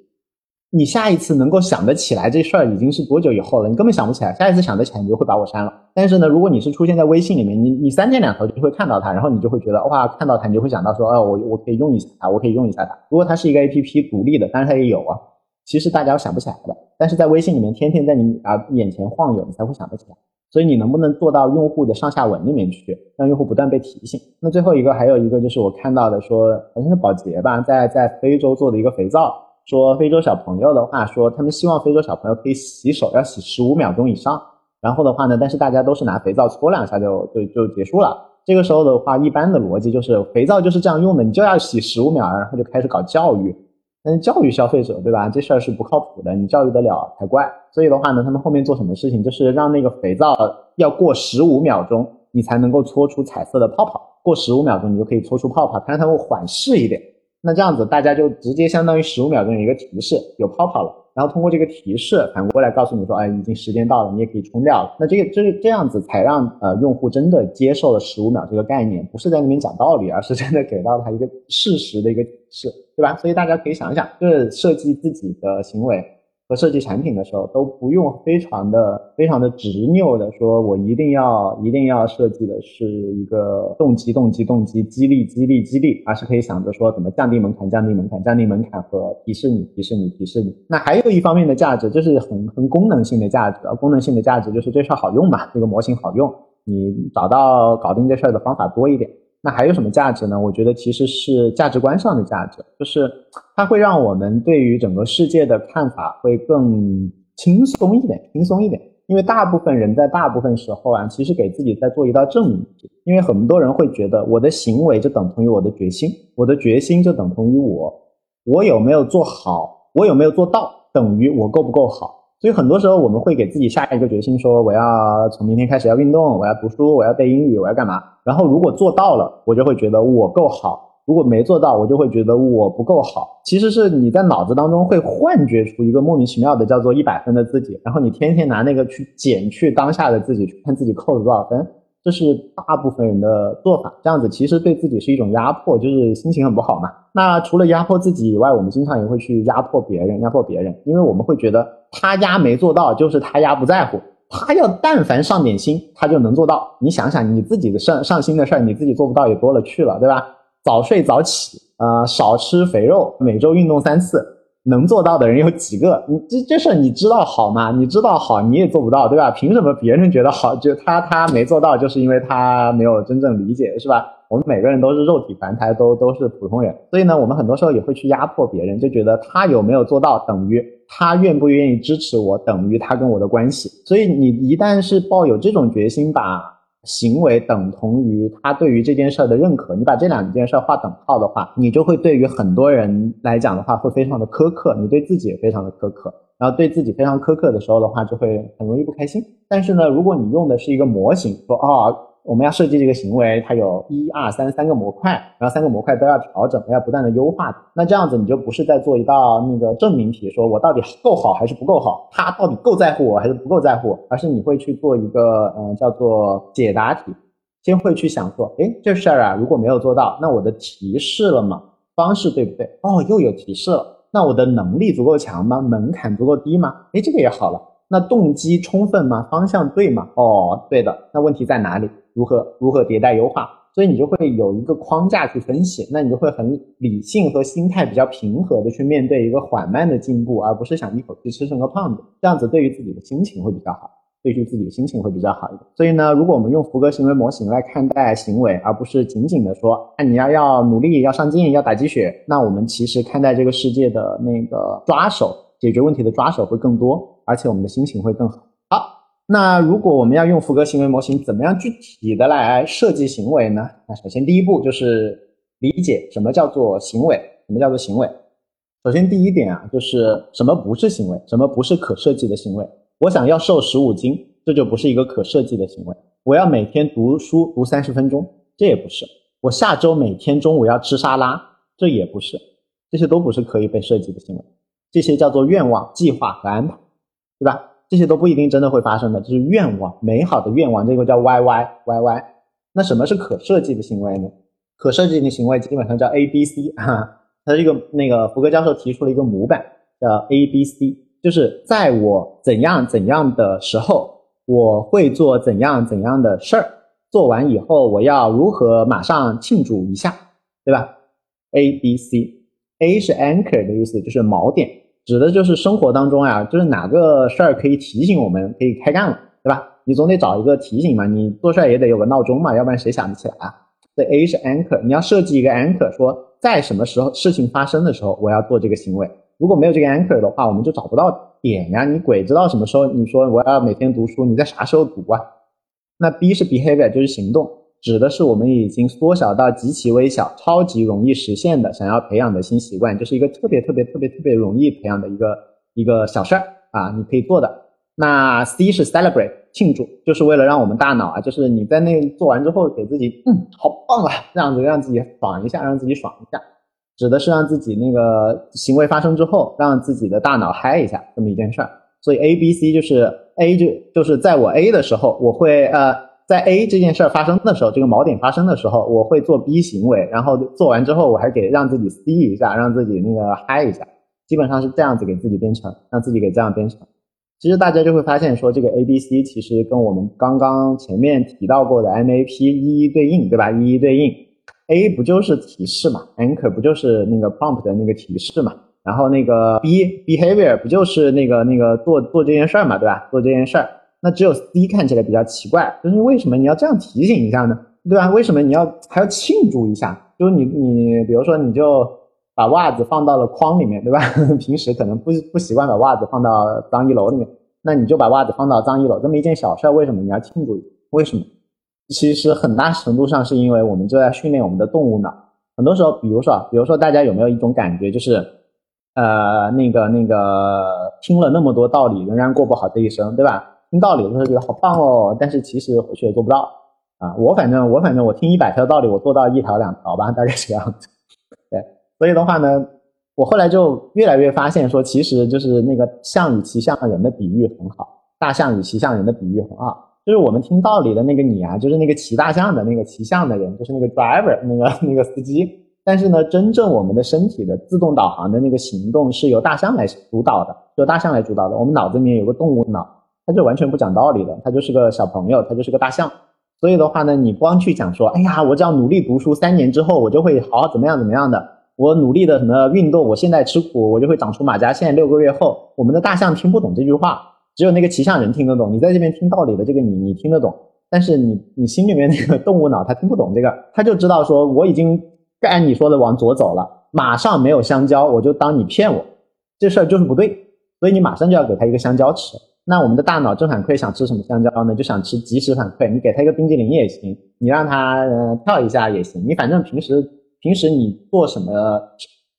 你下一次能够想得起来这事儿已经是多久以后了？你根本想不起来。下一次想得起来，你就会把我删了。但是呢，如果你是出现在微信里面，你你三天两头就会看到它，然后你就会觉得哇，看到它你就会想到说，哦，我我可以用一下它，我可以用一下它。如果它是一个 A P P 独立的，当然它也有啊。其实大家想不起来的，但是在微信里面天天在你啊眼前晃悠，你才会想得起来。所以你能不能做到用户的上下文里面去，让用户不断被提醒？那最后一个还有一个就是我看到的说，好像是宝洁吧，在在非洲做的一个肥皂。说非洲小朋友的话，说他们希望非洲小朋友可以洗手要洗十五秒钟以上，然后的话呢，但是大家都是拿肥皂搓两下就就就结束了。这个时候的话，一般的逻辑就是肥皂就是这样用的，你就要洗十五秒，然后就开始搞教育，但是教育消费者对吧？这事儿是不靠谱的，你教育得了才怪。所以的话呢，他们后面做什么事情，就是让那个肥皂要过十五秒钟，你才能够搓出彩色的泡泡，过十五秒钟你就可以搓出泡泡，看他们缓释一点。那这样子，大家就直接相当于十五秒钟有一个提示，有泡泡了，然后通过这个提示反过来告诉你说，哎，已经时间到了，你也可以冲掉了。那这个这这样子才让呃用户真的接受了十五秒这个概念，不是在那边讲道理，而是真的给到他一个事实的一个提示，对吧？所以大家可以想一想，就是设计自己的行为，和设计产品的时候，都不用非常的非常的执拗的说，我一定要一定要设计的是一个动机动机动机激励激励激励，而是可以想着说怎么降低门槛降低门槛降低门槛和提示你提示你提示你。那还有一方面的价值就是很很功能性的价值，功能性的价值就是这事儿好用嘛，这个模型好用，你找到搞定这事儿的方法多一点。那还有什么价值呢？我觉得其实是价值观上的价值，就是它会让我们对于整个世界的看法会更轻松一点，轻松一点。因为大部分人在大部分时候啊，其实给自己在做一道证明。因为很多人会觉得我的行为就等同于我的决心，我的决心就等同于我，我有没有做好，我有没有做到，等于我够不够好。所以很多时候我们会给自己下一个决心，说我要从明天开始要运动，我要读书，我要背英语，我要干嘛？然后如果做到了，我就会觉得我够好；如果没做到，我就会觉得我不够好。其实是你在脑子当中会幻觉出一个莫名其妙的叫做一百分的自己，然后你天天拿那个去减去当下的自己，去看自己扣了多少分。这是大部分人的做法，这样子其实对自己是一种压迫，就是心情很不好嘛。那除了压迫自己以外，我们经常也会去压迫别人，压迫别人，因为我们会觉得他压没做到，就是他压不在乎。他要但凡上点心，他就能做到。你想想，你自己的上上心的事儿，你自己做不到也多了去了，对吧？早睡早起，呃，少吃肥肉，每周运动三次。能做到的人有几个？你这这事你知道好吗？你知道好，你也做不到，对吧？凭什么别人觉得好，就他他没做到，就是因为他没有真正理解，是吧？我们每个人都是肉体凡胎，都都是普通人，所以呢，我们很多时候也会去压迫别人，就觉得他有没有做到，等于他愿不愿意支持我，等于他跟我的关系。所以你一旦是抱有这种决心吧。行为等同于他对于这件事的认可，你把这两件事儿划等号的话，你就会对于很多人来讲的话会非常的苛刻，你对自己也非常的苛刻，然后对自己非常苛刻的时候的话，就会很容易不开心。但是呢，如果你用的是一个模型，说啊。我们要设计这个行为，它有一二三三个模块，然后三个模块都要调整，要不断的优化。那这样子你就不是在做一道那个证明题，说我到底够好还是不够好，他到底够在乎我还是不够在乎，而是你会去做一个嗯叫做解答题，先会去想说，哎，这事儿啊如果没有做到，那我的提示了吗？方式对不对？哦，又有提示了，那我的能力足够强吗？门槛足够低吗？哎，这个也好了。那动机充分吗？方向对吗？哦，对的。那问题在哪里？如何如何迭代优化，所以你就会有一个框架去分析，那你就会很理性和心态比较平和的去面对一个缓慢的进步，而不是想一口气吃成个胖子。这样子对于自己的心情会比较好，对于自己的心情会比较好一点。所以呢，如果我们用福格行为模型来看待行为，而不是仅仅的说，哎，你要要努力，要上进，要打鸡血，那我们其实看待这个世界的那个抓手，解决问题的抓手会更多，而且我们的心情会更好。好那如果我们要用福格行为模型，怎么样具体的来设计行为呢？那首先第一步就是理解什么叫做行为，什么叫做行为。首先第一点啊，就是什么不是行为，什么不是可设计的行为。我想要瘦十五斤，这就不是一个可设计的行为。我要每天读书读三十分钟，这也不是。我下周每天中午要吃沙拉，这也不是。这些都不是可以被设计的行为，这些叫做愿望、计划和安排，对吧？这些都不一定真的会发生的，就是愿望，美好的愿望，这个叫 Y Y Y Y。那什么是可设计的行为呢？可设计的行为基本上叫 A B C 哈，它这个那个福格教授提出了一个模板，叫 A B C，就是在我怎样怎样的时候，我会做怎样怎样的事儿，做完以后我要如何马上庆祝一下，对吧？A B C，A 是 anchor 的意思，就是锚点。指的就是生活当中呀，就是哪个事儿可以提醒我们可以开干了，对吧？你总得找一个提醒嘛，你做事儿也得有个闹钟嘛，要不然谁想得起来啊？这 A 是 anchor，你要设计一个 anchor，说在什么时候事情发生的时候我要做这个行为。如果没有这个 anchor 的话，我们就找不到点呀。你鬼知道什么时候？你说我要每天读书，你在啥时候读啊？那 B 是 behavior，就是行动。指的是我们已经缩小到极其微小、超级容易实现的想要培养的新习惯，就是一个特别特别特别特别容易培养的一个一个小事儿啊，你可以做的。那 C 是 celebrate 庆祝，就是为了让我们大脑啊，就是你在那做完之后给自己嗯好棒啊，这样子让自己爽一下，让自己爽一下，指的是让自己那个行为发生之后，让自己的大脑嗨一下这么一件事儿。所以 A B C 就是 A 就就是在我 A 的时候，我会呃。在 A 这件事儿发生的时候，这个锚点发生的时候，我会做 B 行为，然后做完之后，我还给让自己 C 一下，让自己那个嗨一下。基本上是这样子给自己编程，让自己给这样编程。其实大家就会发现说，这个 A B C 其实跟我们刚刚前面提到过的 M A P 一一对应，对吧？一一对应，A 不就是提示嘛，Anchor 不就是那个 prompt 的那个提示嘛？然后那个 B behavior 不就是那个那个做做这件事儿嘛，对吧？做这件事儿，那只有 C 看起来比较奇怪，就是为什么你要这样提醒一下呢？对吧？为什么你要还要庆祝一下？就是你你比如说你就。把袜子放到了筐里面，对吧？平时可能不不习惯把袜子放到脏衣篓里面，那你就把袜子放到脏衣篓，这么一件小事，为什么你要庆祝？为什么？其实很大程度上是因为我们就在训练我们的动物脑。很多时候，比如说，比如说大家有没有一种感觉，就是呃，那个那个听了那么多道理，仍然过不好这一生，对吧？听道理的时候觉得好棒哦，但是其实回去也做不到啊。我反正我反正我听一百条道理，我做到一条两条吧，大概是这样子。对所以的话呢，我后来就越来越发现说，其实就是那个象与骑象人的比喻很好，大象与骑象人的比喻很好。就是我们听道理的那个你啊，就是那个骑大象的那个骑象的人，就是那个 driver 那个那个司机。但是呢，真正我们的身体的自动导航的那个行动是由大象来主导的，由大象来主导的。我们脑子里面有个动物脑，他就完全不讲道理的，他就是个小朋友，他就是个大象。所以的话呢，你光去讲说，哎呀，我只要努力读书，三年之后我就会好好怎么样怎么样的。我努力的什么运动，我现在吃苦，我就会长出马甲线。六个月后，我们的大象听不懂这句话，只有那个骑象人听得懂。你在这边听道理的这个你，你听得懂，但是你你心里面那个动物脑，它听不懂这个，它就知道说我已经按你说的往左走了，马上没有香蕉，我就当你骗我，这事儿就是不对，所以你马上就要给他一个香蕉吃。那我们的大脑正反馈想吃什么香蕉呢？就想吃即时反馈，你给他一个冰激凌也行，你让他呃跳一下也行，你反正平时。平时你做什么，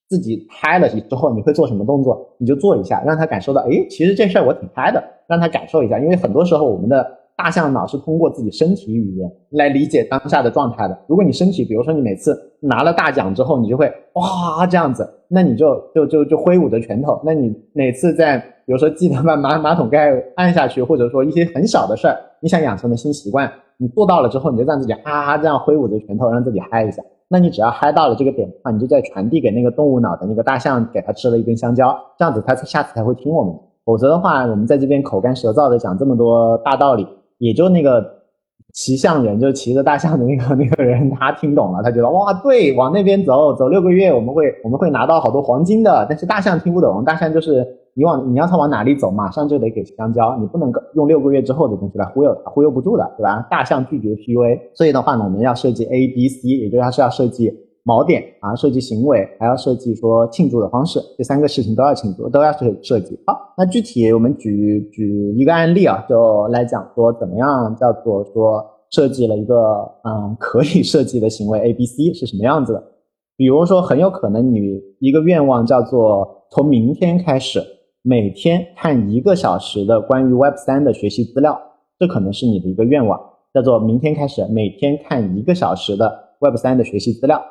自己嗨了之后，你会做什么动作，你就做一下，让他感受到，哎，其实这事儿我挺嗨的，让他感受一下。因为很多时候，我们的大象脑是通过自己身体语言来理解当下的状态的。如果你身体，比如说你每次拿了大奖之后，你就会哇这样子，那你就就就就挥舞着拳头。那你每次在，比如说记得把马马桶盖按下去，或者说一些很小的事儿，你想养成的新习惯，你做到了之后，你就让自己啊这样挥舞着拳头，让自己嗨一下。那你只要嗨到了这个点的话，你就在传递给那个动物脑的那个大象，给它吃了一根香蕉，这样子它下次才会听我们。否则的话，我们在这边口干舌燥的讲这么多大道理，也就那个骑象人，就骑着大象的那个那个人，他听懂了，他觉得哇，对，往那边走，走六个月，我们会我们会拿到好多黄金的。但是大象听不懂，大象就是。你往你要他往哪里走，马上就得给香蕉，你不能用六个月之后的东西来忽悠他，忽悠不住的，对吧？大象拒绝 PUA，所以的话呢，我们要设计 A、B、C，也就是要设计锚点啊，设计行为，还要设计说庆祝的方式，这三个事情都要庆祝，都要设设计。好，那具体我们举举一个案例啊，就来讲说怎么样叫做说设计了一个嗯可以设计的行为 A、B、C 是什么样子的？比如说很有可能你一个愿望叫做从明天开始。每天看一个小时的关于 Web 三的学习资料，这可能是你的一个愿望，叫做明天开始每天看一个小时的 Web 三的学习资料。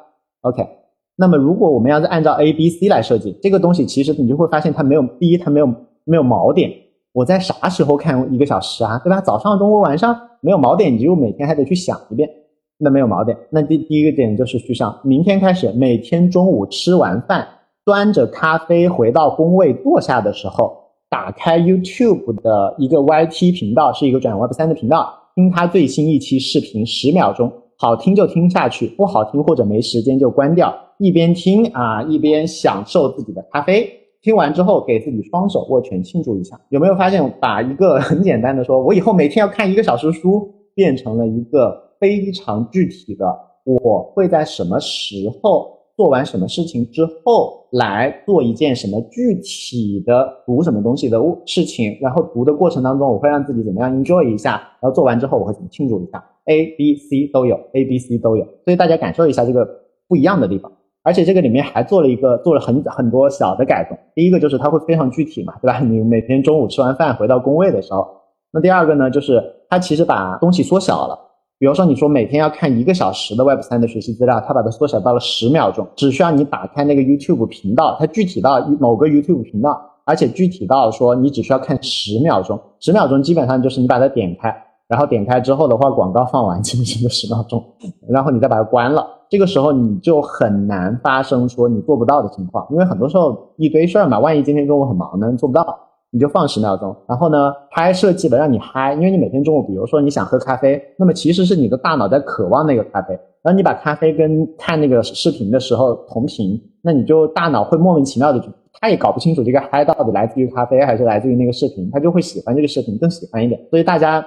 OK，那么如果我们要是按照 A、B、C 来设计这个东西，其实你就会发现它没有第一，它没有没有锚点。我在啥时候看一个小时啊？对吧？早上、中午、晚上没有锚点，你就每天还得去想一遍，那没有锚点。那第第一个点就是去上，明天开始每天中午吃完饭。端着咖啡回到工位坐下的时候，打开 YouTube 的一个 YT 频道，是一个转 Web 三的频道，听他最新一期视频，十秒钟，好听就听下去，不好听或者没时间就关掉，一边听啊一边享受自己的咖啡。听完之后，给自己双手握拳庆祝一下。有没有发现，把一个很简单的说，我以后每天要看一个小时书，变成了一个非常具体的，我会在什么时候？做完什么事情之后，来做一件什么具体的读什么东西的事情，然后读的过程当中，我会让自己怎么样 enjoy 一下，然后做完之后我会怎么庆祝一下，A、B、C 都有，A、B、C 都有，所以大家感受一下这个不一样的地方。而且这个里面还做了一个做了很很多小的改动。第一个就是它会非常具体嘛，对吧？你每天中午吃完饭回到工位的时候，那第二个呢，就是它其实把东西缩小了。比如说，你说每天要看一个小时的 Web 三的学习资料，它把它缩小到了十秒钟，只需要你打开那个 YouTube 频道，它具体到某个 YouTube 频道，而且具体到说你只需要看十秒钟，十秒钟基本上就是你把它点开，然后点开之后的话，广告放完基本上就十秒钟，然后你再把它关了，这个时候你就很难发生说你做不到的情况，因为很多时候一堆事儿嘛，万一今天中午很忙呢，做不到，你就放十秒钟。然后呢，它还设计了让你嗨，因为你每天中午，比如说你想喝咖啡，那么其实是你的大脑在渴望那个咖啡，然后你把咖啡跟看那个视频的时候同频，那你就大脑会莫名其妙的，他也搞不清楚这个嗨到底来自于咖啡还是来自于那个视频，他就会喜欢这个视频更喜欢一点。所以大家。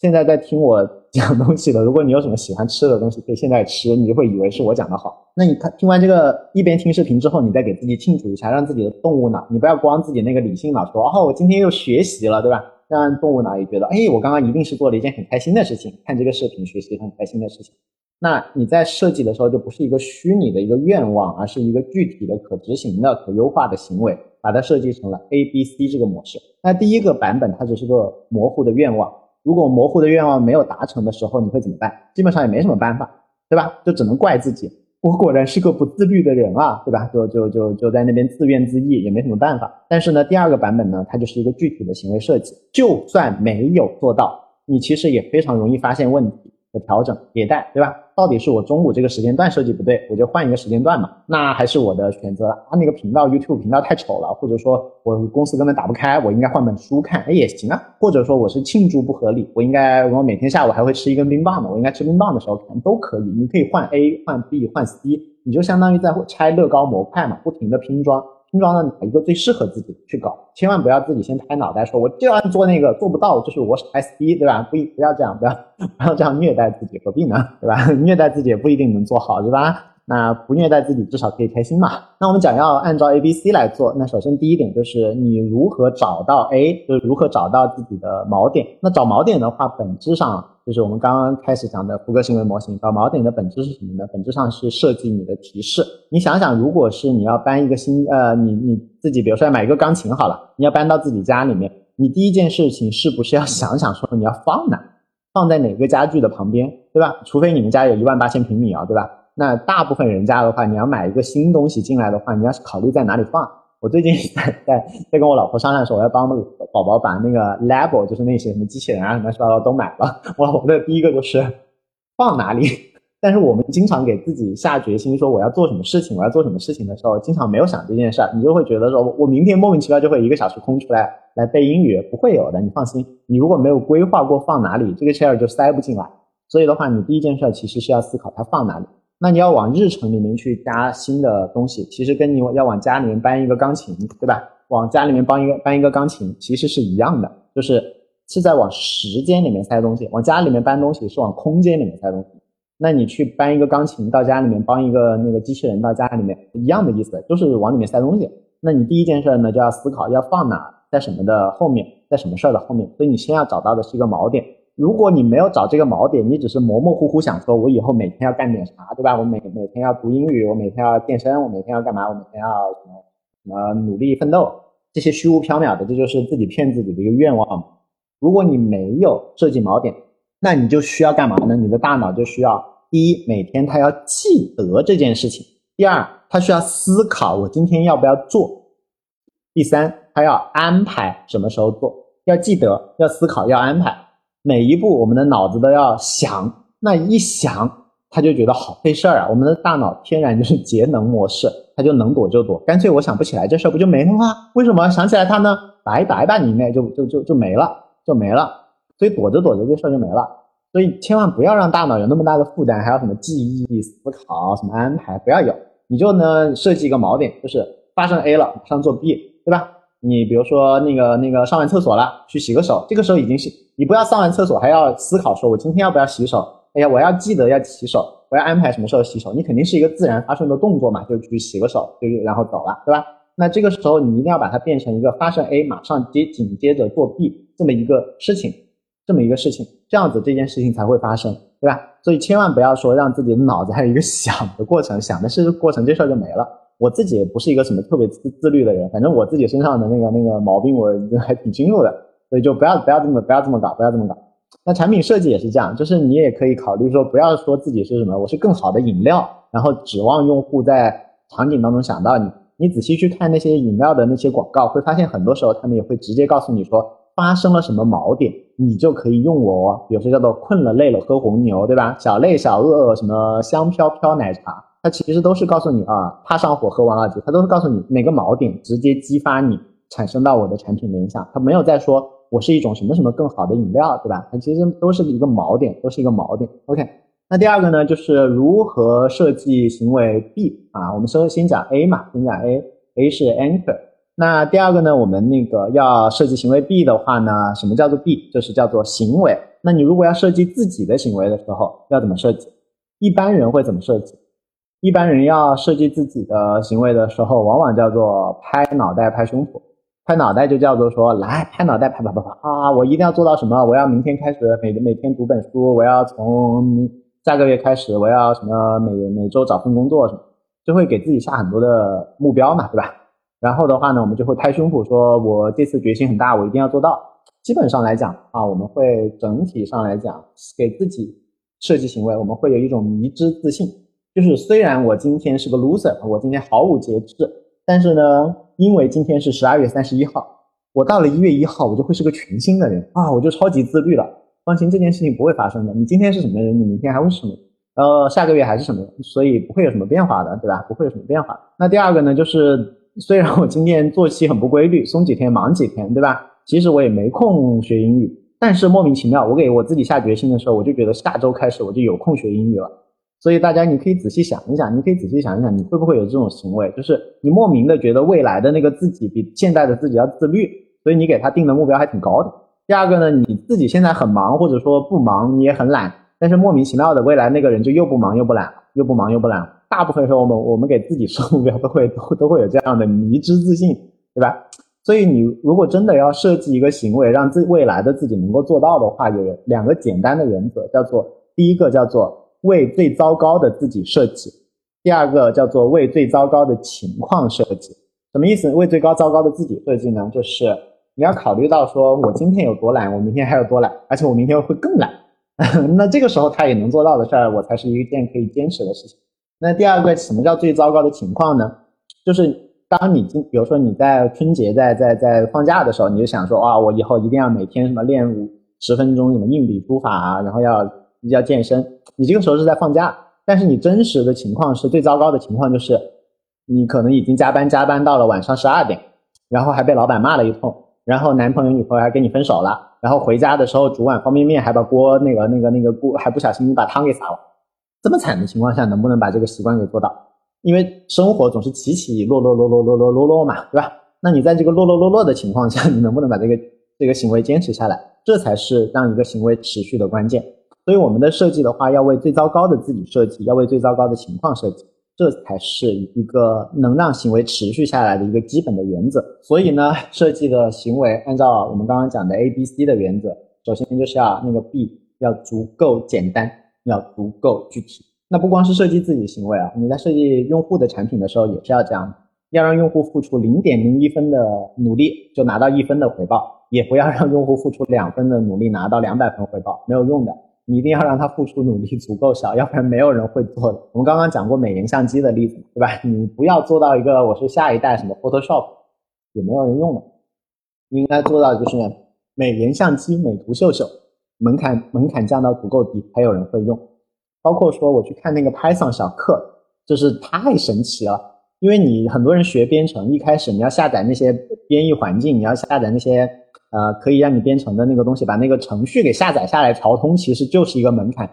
现在在听我讲东西的，如果你有什么喜欢吃的东西，可以现在吃，你就会以为是我讲的好。那你看听完这个一边听视频之后，你再给自己庆祝一下，让自己的动物脑，你不要光自己那个理性脑说，哦，我今天又学习了，对吧？让动物脑也觉得，哎，我刚刚一定是做了一件很开心的事情，看这个视频学习很开心的事情。那你在设计的时候就不是一个虚拟的一个愿望，而是一个具体的可执行的可优化的行为，把它设计成了 A B C 这个模式。那第一个版本它只是个模糊的愿望。如果模糊的愿望没有达成的时候，你会怎么办？基本上也没什么办法，对吧？就只能怪自己，我果然是个不自律的人啊，对吧？就就就就在那边自怨自艾，也没什么办法。但是呢，第二个版本呢，它就是一个具体的行为设计，就算没有做到，你其实也非常容易发现问题。的调整迭代，对吧？到底是我中午这个时间段设计不对，我就换一个时间段嘛？那还是我的选择啊？那个频道 YouTube 频道太丑了，或者说我公司根本打不开，我应该换本书看，哎也行啊。或者说我是庆祝不合理，我应该我每天下午还会吃一根冰棒的，我应该吃冰棒的时候看都可以。你可以换 A 换 B 换 C，你就相当于在拆乐高模块嘛，不停的拼装。拼装，哪一个最适合自己去搞？千万不要自己先拍脑袋说我就要做那个，做不到就是我是 S D，对吧？不不要这样，不要不要这样虐待自己，何必呢？对吧？虐待自己也不一定能做好，对吧？那不虐待自己，至少可以开心嘛。那我们讲要按照 A B C 来做，那首先第一点就是你如何找到 A，就是如何找到自己的锚点。那找锚点的话，本质上就是我们刚刚开始讲的福格行为模型。找锚点的本质是什么呢？本质上是设计你的提示。你想想，如果是你要搬一个新，呃，你你自己，比如说要买一个钢琴好了，你要搬到自己家里面，你第一件事情是不是要想想说你要放哪，放在哪个家具的旁边，对吧？除非你们家有一万八千平米啊，对吧？那大部分人家的话，你要买一个新东西进来的话，你要是考虑在哪里放。我最近 在在在跟我老婆商量说，我要帮宝宝把那个 Labo，就是那些什么机器人啊、什么乱七八糟都买了。我老婆的第一个就是放哪里。但是我们经常给自己下决心说我要做什么事情，我要做什么事情的时候，经常没有想这件事儿，你就会觉得说我明天莫名其妙就会一个小时空出来来背英语，不会有的，你放心。你如果没有规划过放哪里，这个 chair 就塞不进来。所以的话，你第一件事其实是要思考它放哪里。那你要往日程里面去加新的东西，其实跟你要往家里面搬一个钢琴，对吧？往家里面搬一个搬一个钢琴，其实是一样的，就是是在往时间里面塞东西。往家里面搬东西是往空间里面塞东西。那你去搬一个钢琴到家里面，帮一个那个机器人到家里面，一样的意思，都是往里面塞东西。那你第一件事呢，就要思考要放哪，在什么的后面，在什么事儿的后面。所以你先要找到的是一个锚点。如果你没有找这个锚点，你只是模模糊糊想说，我以后每天要干点啥，对吧？我每每天要读英语，我每天要健身，我每天要干嘛？我每天要什么什么努力奋斗，这些虚无缥缈的，这就是自己骗自己的一个愿望。如果你没有设计锚点，那你就需要干嘛呢？你的大脑就需要：第一，每天他要记得这件事情；第二，他需要思考我今天要不要做；第三，他要安排什么时候做，要记得，要思考，要安排。每一步，我们的脑子都要想，那一想，他就觉得好费事儿啊。我们的大脑天然就是节能模式，他就能躲就躲，干脆我想不起来这事儿不就没了吗？为什么想起来它呢？拜拜吧，你那就就就就没了，就没了。所以躲着躲着这事儿就没了。所以千万不要让大脑有那么大的负担，还有什么记忆、思考、什么安排，不要有。你就呢设计一个锚点，就是发生 A 了，马上做 B，对吧？你比如说那个那个上完厕所了，去洗个手，这个时候已经洗，你不要上完厕所还要思考说，我今天要不要洗手？哎呀，我要记得要洗手，我要安排什么时候洗手？你肯定是一个自然发生的动作嘛，就去洗个手，就然后走了，对吧？那这个时候你一定要把它变成一个发生 A 马上接紧接着做 B 这么一个事情，这么一个事情，这样子这件事情才会发生，对吧？所以千万不要说让自己的脑子还有一个 想的过程，想的是过程，这事儿就没了。我自己也不是一个什么特别自自律的人，反正我自己身上的那个那个毛病我还挺清楚的，所以就不要不要这么不要这么搞，不要这么搞。那产品设计也是这样，就是你也可以考虑说，不要说自己是什么，我是更好的饮料，然后指望用户在场景当中想到你。你仔细去看那些饮料的那些广告，会发现很多时候他们也会直接告诉你说，发生了什么锚点，你就可以用我哦。比如叫做困了累了喝红牛，对吧？小累小饿什么香飘飘奶茶，它其实都是告诉你啊，怕上火喝王老吉，它都是告诉你哪个锚点直接激发你产生到我的产品的影响，它没有在说我是一种什么什么更好的饮料，对吧？它其实都是一个锚点，都是一个锚点。OK，那第二个呢，就是如何设计行为 B 啊？我们先先讲 A 嘛，先讲 A，A 是 anchor。那第二个呢，我们那个要设计行为 B 的话呢，什么叫做 B？就是叫做行为。那你如果要设计自己的行为的时候，要怎么设计？一般人会怎么设计？一般人要设计自己的行为的时候，往往叫做拍脑袋、拍胸脯。拍脑袋就叫做说，来拍脑袋，拍啪啪啪啊！我一定要做到什么？我要明天开始每每天读本书，我要从下个月开始，我要什么每每周找份工作什么，就会给自己下很多的目标嘛，对吧？然后的话呢，我们就会拍胸脯说：“我这次决心很大，我一定要做到。”基本上来讲啊，我们会整体上来讲给自己设计行为，我们会有一种迷之自信，就是虽然我今天是个 loser，我今天毫无节制，但是呢，因为今天是十二月三十一号，我到了一月一号，我就会是个全新的人啊，我就超级自律了。放心，这件事情不会发生的。你今天是什么人，你明天还会是什么？呃下个月还是什么，所以不会有什么变化的，对吧？不会有什么变化。那第二个呢，就是。虽然我今天作息很不规律，松几天忙几天，对吧？其实我也没空学英语，但是莫名其妙，我给我自己下决心的时候，我就觉得下周开始我就有空学英语了。所以大家你可以仔细想一想，你可以仔细想一想，你会不会有这种行为，就是你莫名的觉得未来的那个自己比现在的自己要自律，所以你给他定的目标还挺高的。第二个呢，你自己现在很忙，或者说不忙，你也很懒，但是莫名其妙的未来那个人就又不忙又不懒，又不忙又不懒。大部分时候，我们我们给自己设目标都会都都会有这样的迷之自信，对吧？所以你如果真的要设计一个行为，让自未来的自己能够做到的话，有两个简单的原则，叫做第一个叫做为最糟糕的自己设计，第二个叫做为最糟糕的情况设计。什么意思？为最高糟糕的自己设计呢？就是你要考虑到说我今天有多懒，我明天还有多懒，而且我明天会更懒。那这个时候他也能做到的事儿，我才是一件可以坚持的事情。那第二个，什么叫最糟糕的情况呢？就是当你今，比如说你在春节在在在放假的时候，你就想说啊，我以后一定要每天什么练五十分钟什么硬笔书法啊，然后要要健身。你这个时候是在放假，但是你真实的情况是最糟糕的情况就是，你可能已经加班加班到了晚上十二点，然后还被老板骂了一通，然后男朋友女朋友还跟你分手了，然后回家的时候煮碗方便面还把锅那个那个那个锅还不小心把汤给洒了。这么惨的情况下，能不能把这个习惯给做到？因为生活总是起起落落落落落落落落嘛，对吧？那你在这个落落落落的情况下，你能不能把这个这个行为坚持下来？这才是让一个行为持续的关键。所以我们的设计的话，要为最糟糕的自己设计，要为最糟糕的情况设计，这才是一个能让行为持续下来的一个基本的原则。所以呢，设计的行为按照我们刚刚讲的 A、B、C 的原则，首先就是要那个 B 要足够简单。要足够具体，那不光是设计自己行为啊，你在设计用户的产品的时候也是要这样，要让用户付出零点零一分的努力就拿到一分的回报，也不要让用户付出两分的努力拿到两百分回报，没有用的。你一定要让他付出努力足够少，要不然没有人会做的。我们刚刚讲过美颜相机的例子，对吧？你不要做到一个我是下一代什么 Photoshop，也没有人用的。应该做到就是美颜相机、美图秀秀。门槛门槛降到足够低，还有人会用。包括说我去看那个 Python 小课，就是太神奇了。因为你很多人学编程，一开始你要下载那些编译环境，你要下载那些呃可以让你编程的那个东西，把那个程序给下载下来调通，其实就是一个门槛。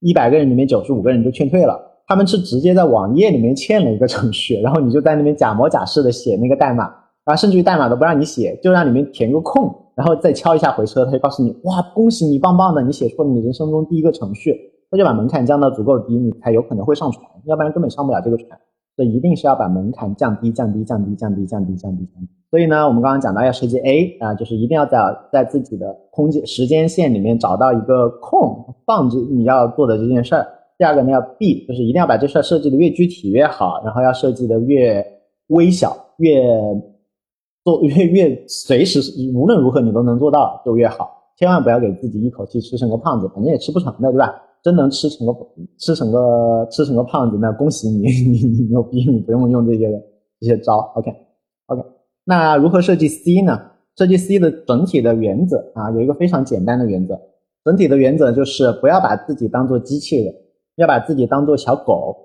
一百个人里面九十五个人就劝退了，他们是直接在网页里面嵌了一个程序，然后你就在那边假模假式的写那个代码，啊，甚至于代码都不让你写，就让里面填个空。然后再敲一下回车，他就告诉你，哇，恭喜你，棒棒的，你写出了你人生中第一个程序，他就把门槛降到足够低，你才有可能会上传，要不然根本上不了这个船。这一定是要把门槛降低，降低，降低，降低，降低，降低，降低。所以呢，我们刚刚讲到要设计 A 啊，就是一定要在在自己的空间时间线里面找到一个空放置你要做的这件事儿。第二个呢，要 B，就是一定要把这事儿设计的越具体越好，然后要设计的越微小越。做越越随时无论如何你都能做到就越好，千万不要给自己一口气吃成个胖子，反正也吃不成的，对吧？真能吃成个吃成个吃成个胖子，那恭喜你，你你牛逼，你不用用这些这些招。OK OK，那如何设计 C 呢？设计 C 的整体的原则啊，有一个非常简单的原则，整体的原则就是不要把自己当做机器人，要把自己当做小狗、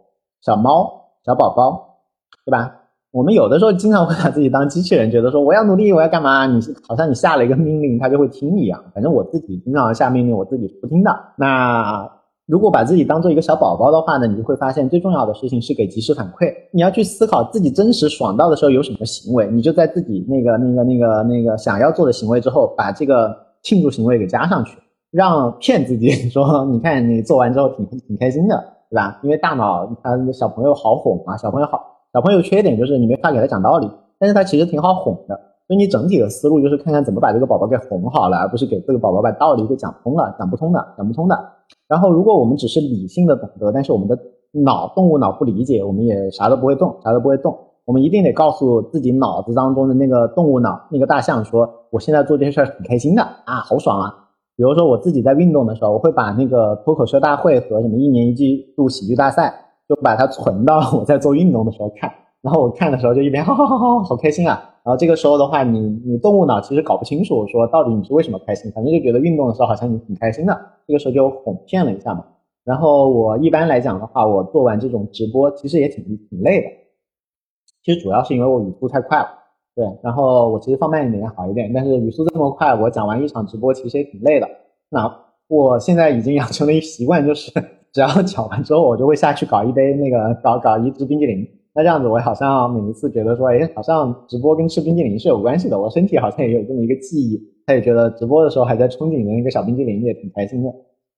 小猫、小宝宝，对吧？我们有的时候经常会把自己当机器人，觉得说我要努力，我要干嘛？你好像你下了一个命令，他就会听一样。反正我自己经常下命令，我自己不听的。那如果把自己当做一个小宝宝的话呢，你就会发现最重要的事情是给及时反馈。你要去思考自己真实爽到的时候有什么行为，你就在自己那个那个那个那个想要做的行为之后，把这个庆祝行为给加上去，让骗自己 说，你看你做完之后挺挺开心的，对吧？因为大脑他小朋友好哄啊，小朋友好。小朋友缺点就是你没法给他讲道理，但是他其实挺好哄的，所以你整体的思路就是看看怎么把这个宝宝给哄好了，而不是给这个宝宝把道理给讲通了，讲不通的，讲不通的。然后如果我们只是理性的懂得，但是我们的脑动物脑不理解，我们也啥都不会动，啥都不会动。我们一定得告诉自己脑子当中的那个动物脑那个大象说，我现在做这些事儿很开心的啊，好爽啊。比如说我自己在运动的时候，我会把那个脱口秀大会和什么一年一季度喜剧大赛。就把它存到 我在做运动的时候看，然后我看的时候就一边哈哈哈哈好开心啊！然后这个时候的话，你你动物脑其实搞不清楚说到底你是为什么开心，反正就觉得运动的时候好像你挺开心的，这个时候就哄骗了一下嘛。然后我一般来讲的话，我做完这种直播其实也挺挺累的，其实主要是因为我语速太快了，对，然后我其实放慢一点也好一点，但是语速这么快，我讲完一场直播其实也挺累的。那我现在已经养成了一习惯，就是。只要讲完之后，我就会下去搞一杯那个搞搞一支冰激凌。那这样子，我好像每一次觉得说，哎，好像直播跟吃冰激凌是有关系的。我身体好像也有这么一个记忆，他也觉得直播的时候还在憧憬着那个小冰激凌，也挺开心的。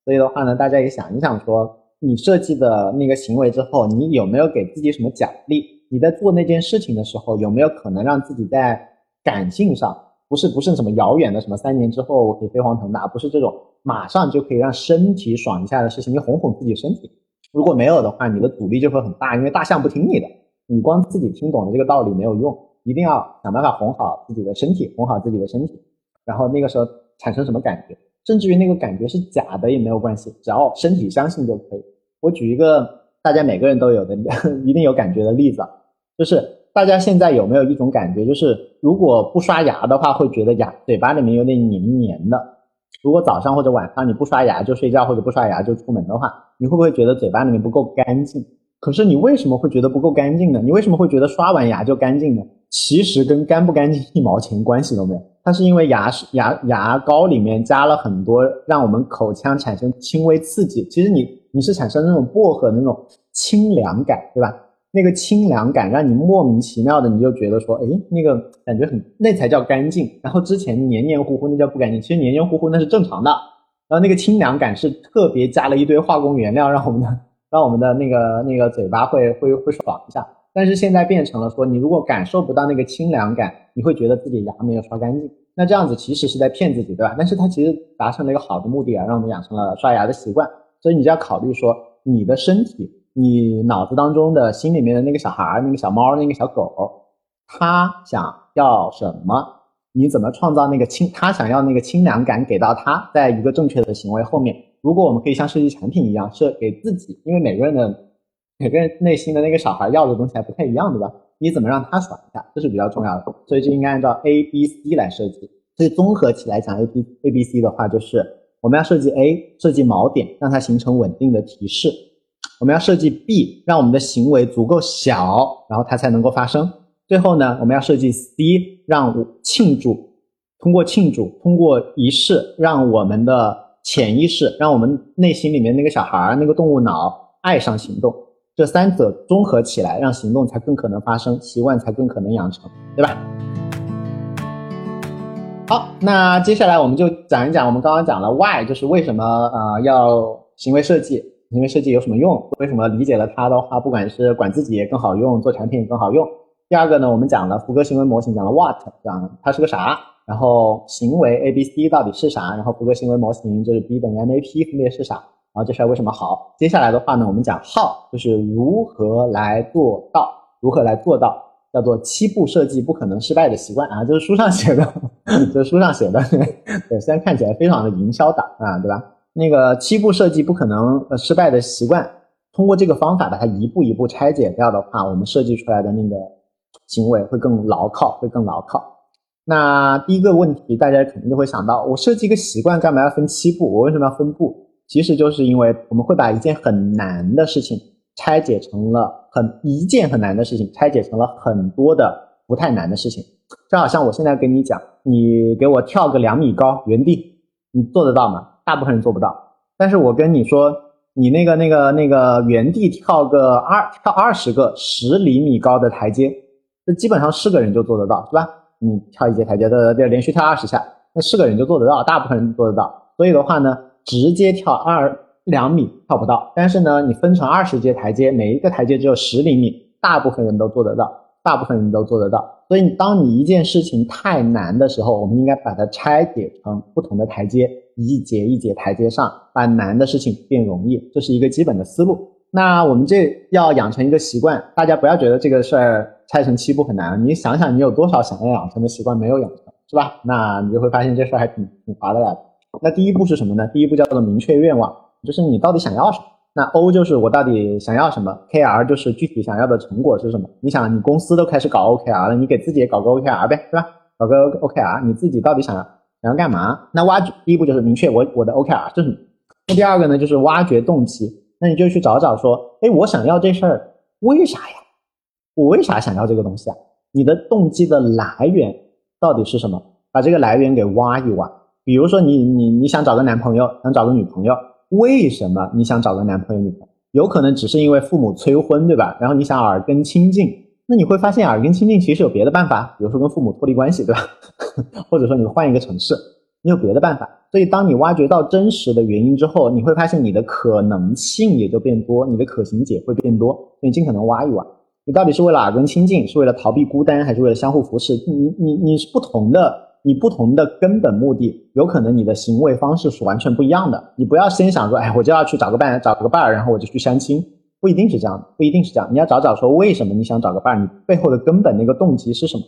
所以的话呢，大家也想一想，说你设计的那个行为之后，你有没有给自己什么奖励？你在做那件事情的时候，有没有可能让自己在感性上，不是不是什么遥远的什么三年之后我可以飞黄腾达，不是这种。马上就可以让身体爽一下的事情，你哄哄自己身体。如果没有的话，你的阻力就会很大，因为大象不听你的。你光自己听懂了这个道理没有用，一定要想办法哄好自己的身体，哄好自己的身体。然后那个时候产生什么感觉，甚至于那个感觉是假的也没有关系，只要身体相信就可以。我举一个大家每个人都有的 一定有感觉的例子，就是大家现在有没有一种感觉，就是如果不刷牙的话，会觉得牙嘴巴里面有点黏黏的。如果早上或者晚上你不刷牙就睡觉，或者不刷牙就出门的话，你会不会觉得嘴巴里面不够干净？可是你为什么会觉得不够干净呢？你为什么会觉得刷完牙就干净呢？其实跟干不干净一毛钱关系都没有，它是因为牙牙牙膏里面加了很多让我们口腔产生轻微刺激。其实你你是产生那种薄荷那种清凉感，对吧？那个清凉感让你莫名其妙的，你就觉得说，哎，那个感觉很，那才叫干净。然后之前黏黏糊糊那叫不干净，其实黏黏糊糊那是正常的。然后那个清凉感是特别加了一堆化工原料，让我们的让我们的那个那个嘴巴会会会爽一下。但是现在变成了说，你如果感受不到那个清凉感，你会觉得自己牙没有刷干净。那这样子其实是在骗自己，对吧？但是它其实达成了一个好的目的啊，让我们养成了刷牙的习惯。所以你就要考虑说，你的身体。你脑子当中的心里面的那个小孩、那个小猫、那个小狗，他想要什么？你怎么创造那个清？他想要那个清凉感给到他，在一个正确的行为后面。如果我们可以像设计产品一样，设给自己，因为每个人的每个人内心的那个小孩要的东西还不太一样，对吧？你怎么让他爽一下？这是比较重要的，所以就应该按照 A、B、C 来设计。所以综合起来讲，A、B、A、B、C 的话，就是我们要设计 A，设计锚点，让它形成稳定的提示。我们要设计 B，让我们的行为足够小，然后它才能够发生。最后呢，我们要设计 C，让庆祝，通过庆祝，通过仪式，让我们的潜意识，让我们内心里面那个小孩儿、那个动物脑爱上行动。这三者综合起来，让行动才更可能发生，习惯才更可能养成，对吧？好，那接下来我们就讲一讲，我们刚刚讲了 Why，就是为什么呃要行为设计。行为设计有什么用？为什么理解了它的话，不管是管自己也更好用，做产品也更好用？第二个呢，我们讲了福格行为模型，讲了 what，讲它是个啥，然后行为 A B C 到底是啥？然后福格行为模型就是 B 等于 M A P 分别是啥？然后这事儿为什么好？接下来的话呢，我们讲 how，就是如何来做到，如何来做到，叫做七步设计不可能失败的习惯啊，这是书上写的，这是书上写的，对，虽然看起来非常的营销党啊，对吧？那个七步设计不可能呃失败的习惯，通过这个方法把它一步一步拆解掉的话，我们设计出来的那个行为会更牢靠，会更牢靠。那第一个问题，大家肯定就会想到，我设计一个习惯，干嘛要分七步？我为什么要分步？其实就是因为我们会把一件很难的事情拆解成了很一件很难的事情，拆解成了很多的不太难的事情。就好像我现在跟你讲，你给我跳个两米高原地，你做得到吗？大部分人做不到。但是我跟你说，你那个那个那个原地跳个二跳二十个十厘米高的台阶，这基本上是个人就做得到，是吧？你跳一节台阶的，连续跳二十下，那是个人就做得到，大部分人做得到。所以的话呢，直接跳二两米跳不到，但是呢，你分成二十节台阶，每一个台阶只有十厘米，大部分人都做得到，大部分人都做得到。所以，当你一件事情太难的时候，我们应该把它拆解成不同的台阶，一节一节台阶上，把难的事情变容易，这是一个基本的思路。那我们这要养成一个习惯，大家不要觉得这个事儿拆成七步很难。你想想，你有多少想要养成的习惯没有养成，是吧？那你就会发现这事儿还挺挺划得来的。那第一步是什么呢？第一步叫做明确愿望，就是你到底想要什么。那 O 就是我到底想要什么，KR 就是具体想要的成果是什么。你想，你公司都开始搞 OKR 了，你给自己也搞个 OKR 呗，是吧？搞个 OKR，你自己到底想要想要干嘛？那挖掘第一步就是明确我我的 OKR 是什么。那第二个呢，就是挖掘动机。那你就去找找说，哎，我想要这事儿，为啥呀？我为啥想要这个东西啊？你的动机的来源到底是什么？把这个来源给挖一挖。比如说，你你你想找个男朋友，想找个女朋友，为什么你想找个男朋友女朋友？有可能只是因为父母催婚，对吧？然后你想耳根清净，那你会发现耳根清净其实有别的办法，比如说跟父母脱离关系，对吧？或者说你换一个城市。你有别的办法，所以当你挖掘到真实的原因之后，你会发现你的可能性也就变多，你的可行解会变多。所以尽可能挖一挖，你到底是为了耳根清净，是为了逃避孤单，还是为了相互扶持？你你你是不同的，你不同的根本目的，有可能你的行为方式是完全不一样的。你不要先想说，哎，我就要去找个伴，找个伴儿，然后我就去相亲，不一定是这样，不一定是这样。你要找找说，为什么你想找个伴儿？你背后的根本那个动机是什么？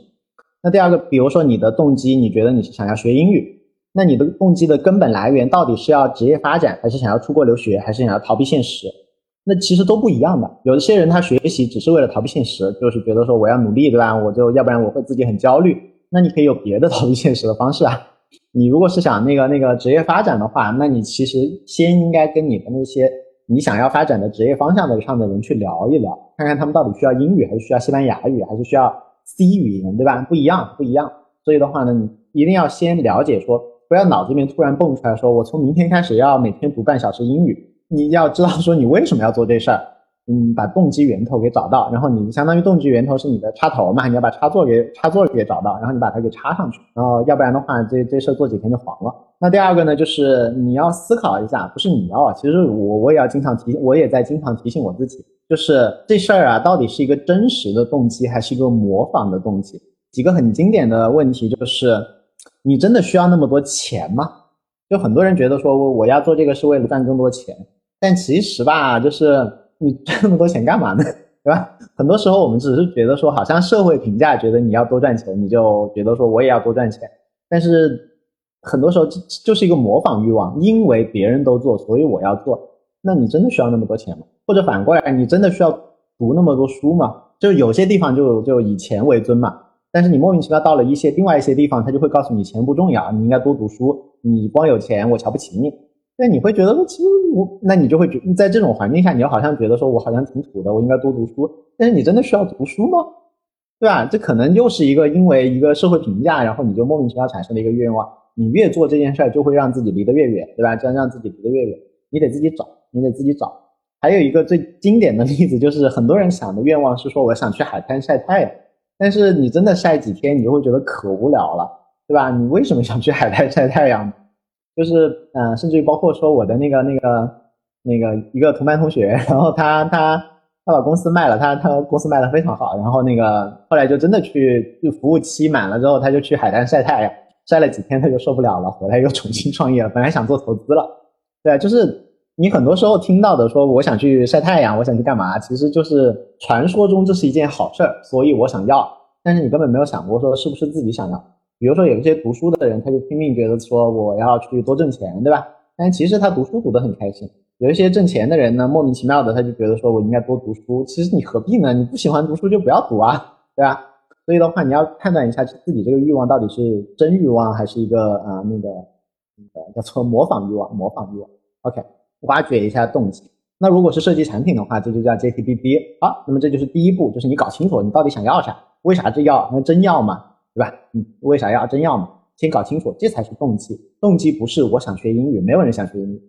那第二个，比如说你的动机，你觉得你是想要学英语。那你的动机的根本来源到底是要职业发展，还是想要出国留学，还是想要逃避现实？那其实都不一样的。有一些人他学习只是为了逃避现实，就是觉得说我要努力，对吧？我就要不然我会自己很焦虑。那你可以有别的逃避现实的方式啊。你如果是想那个那个职业发展的话，那你其实先应该跟你的那些你想要发展的职业方向的上的人去聊一聊，看看他们到底需要英语，还是需要西班牙语，还是需要 C 语言，对吧？不一样，不一样。所以的话呢，你一定要先了解说。不要脑子里面突然蹦出来说，我从明天开始要每天读半小时英语。你要知道说你为什么要做这事儿，嗯，把动机源头给找到，然后你相当于动机源头是你的插头嘛，你要把插座给插座给找到，然后你把它给插上去，然后要不然的话，这这事儿做几天就黄了。那第二个呢，就是你要思考一下，不是你要，其实我我也要经常提，我也在经常提醒我自己，就是这事儿啊，到底是一个真实的动机还是一个模仿的动机？几个很经典的问题就是。你真的需要那么多钱吗？就很多人觉得说，我我要做这个是为了赚更多钱，但其实吧，就是你赚那么多钱干嘛呢？对吧？很多时候我们只是觉得说，好像社会评价觉得你要多赚钱，你就觉得说我也要多赚钱。但是很多时候就就是一个模仿欲望，因为别人都做，所以我要做。那你真的需要那么多钱吗？或者反过来，你真的需要读那么多书吗？就有些地方就就以钱为尊嘛。但是你莫名其妙到了一些另外一些地方，他就会告诉你钱不重要，你应该多读书。你光有钱，我瞧不起你。那你会觉得说，其实我，那你就会觉在这种环境下，你要好像觉得说我好像挺土的，我应该多读书。但是你真的需要读书吗？对吧？这可能又是一个因为一个社会评价，然后你就莫名其妙产生了一个愿望。你越做这件事儿，就会让自己离得越远，对吧？这样让自己离得越远。你得自己找，你得自己找。还有一个最经典的例子，就是很多人想的愿望是说，我想去海滩晒太阳。但是你真的晒几天，你就会觉得可无聊了，对吧？你为什么想去海滩晒太阳？就是，嗯，甚至于包括说我的那个、那个、那个一个同班同学，然后他他他把公司卖了，他他公司卖的非常好，然后那个后来就真的去，就服务期满了之后，他就去海滩晒太阳，晒了几天他就受不了了，回来又重新创业。本来想做投资了，对，就是。你很多时候听到的说我想去晒太阳，我想去干嘛？其实就是传说中这是一件好事儿，所以我想要。但是你根本没有想过说是不是自己想要。比如说有一些读书的人，他就拼命觉得说我要去多挣钱，对吧？但其实他读书读得很开心。有一些挣钱的人呢，莫名其妙的他就觉得说我应该多读书。其实你何必呢？你不喜欢读书就不要读啊，对吧？所以的话，你要判断一下自己这个欲望到底是真欲望还是一个啊那个那个叫做模仿欲望，模仿欲望。OK，挖掘一下动机。那如果是设计产品的话，这就叫 JTBB。好，那么这就是第一步，就是你搞清楚你到底想要啥，为啥这要？那真要吗？对吧？嗯，为啥要真要嘛？先搞清楚，这才是动机。动机不是我想学英语，没有人想学英语，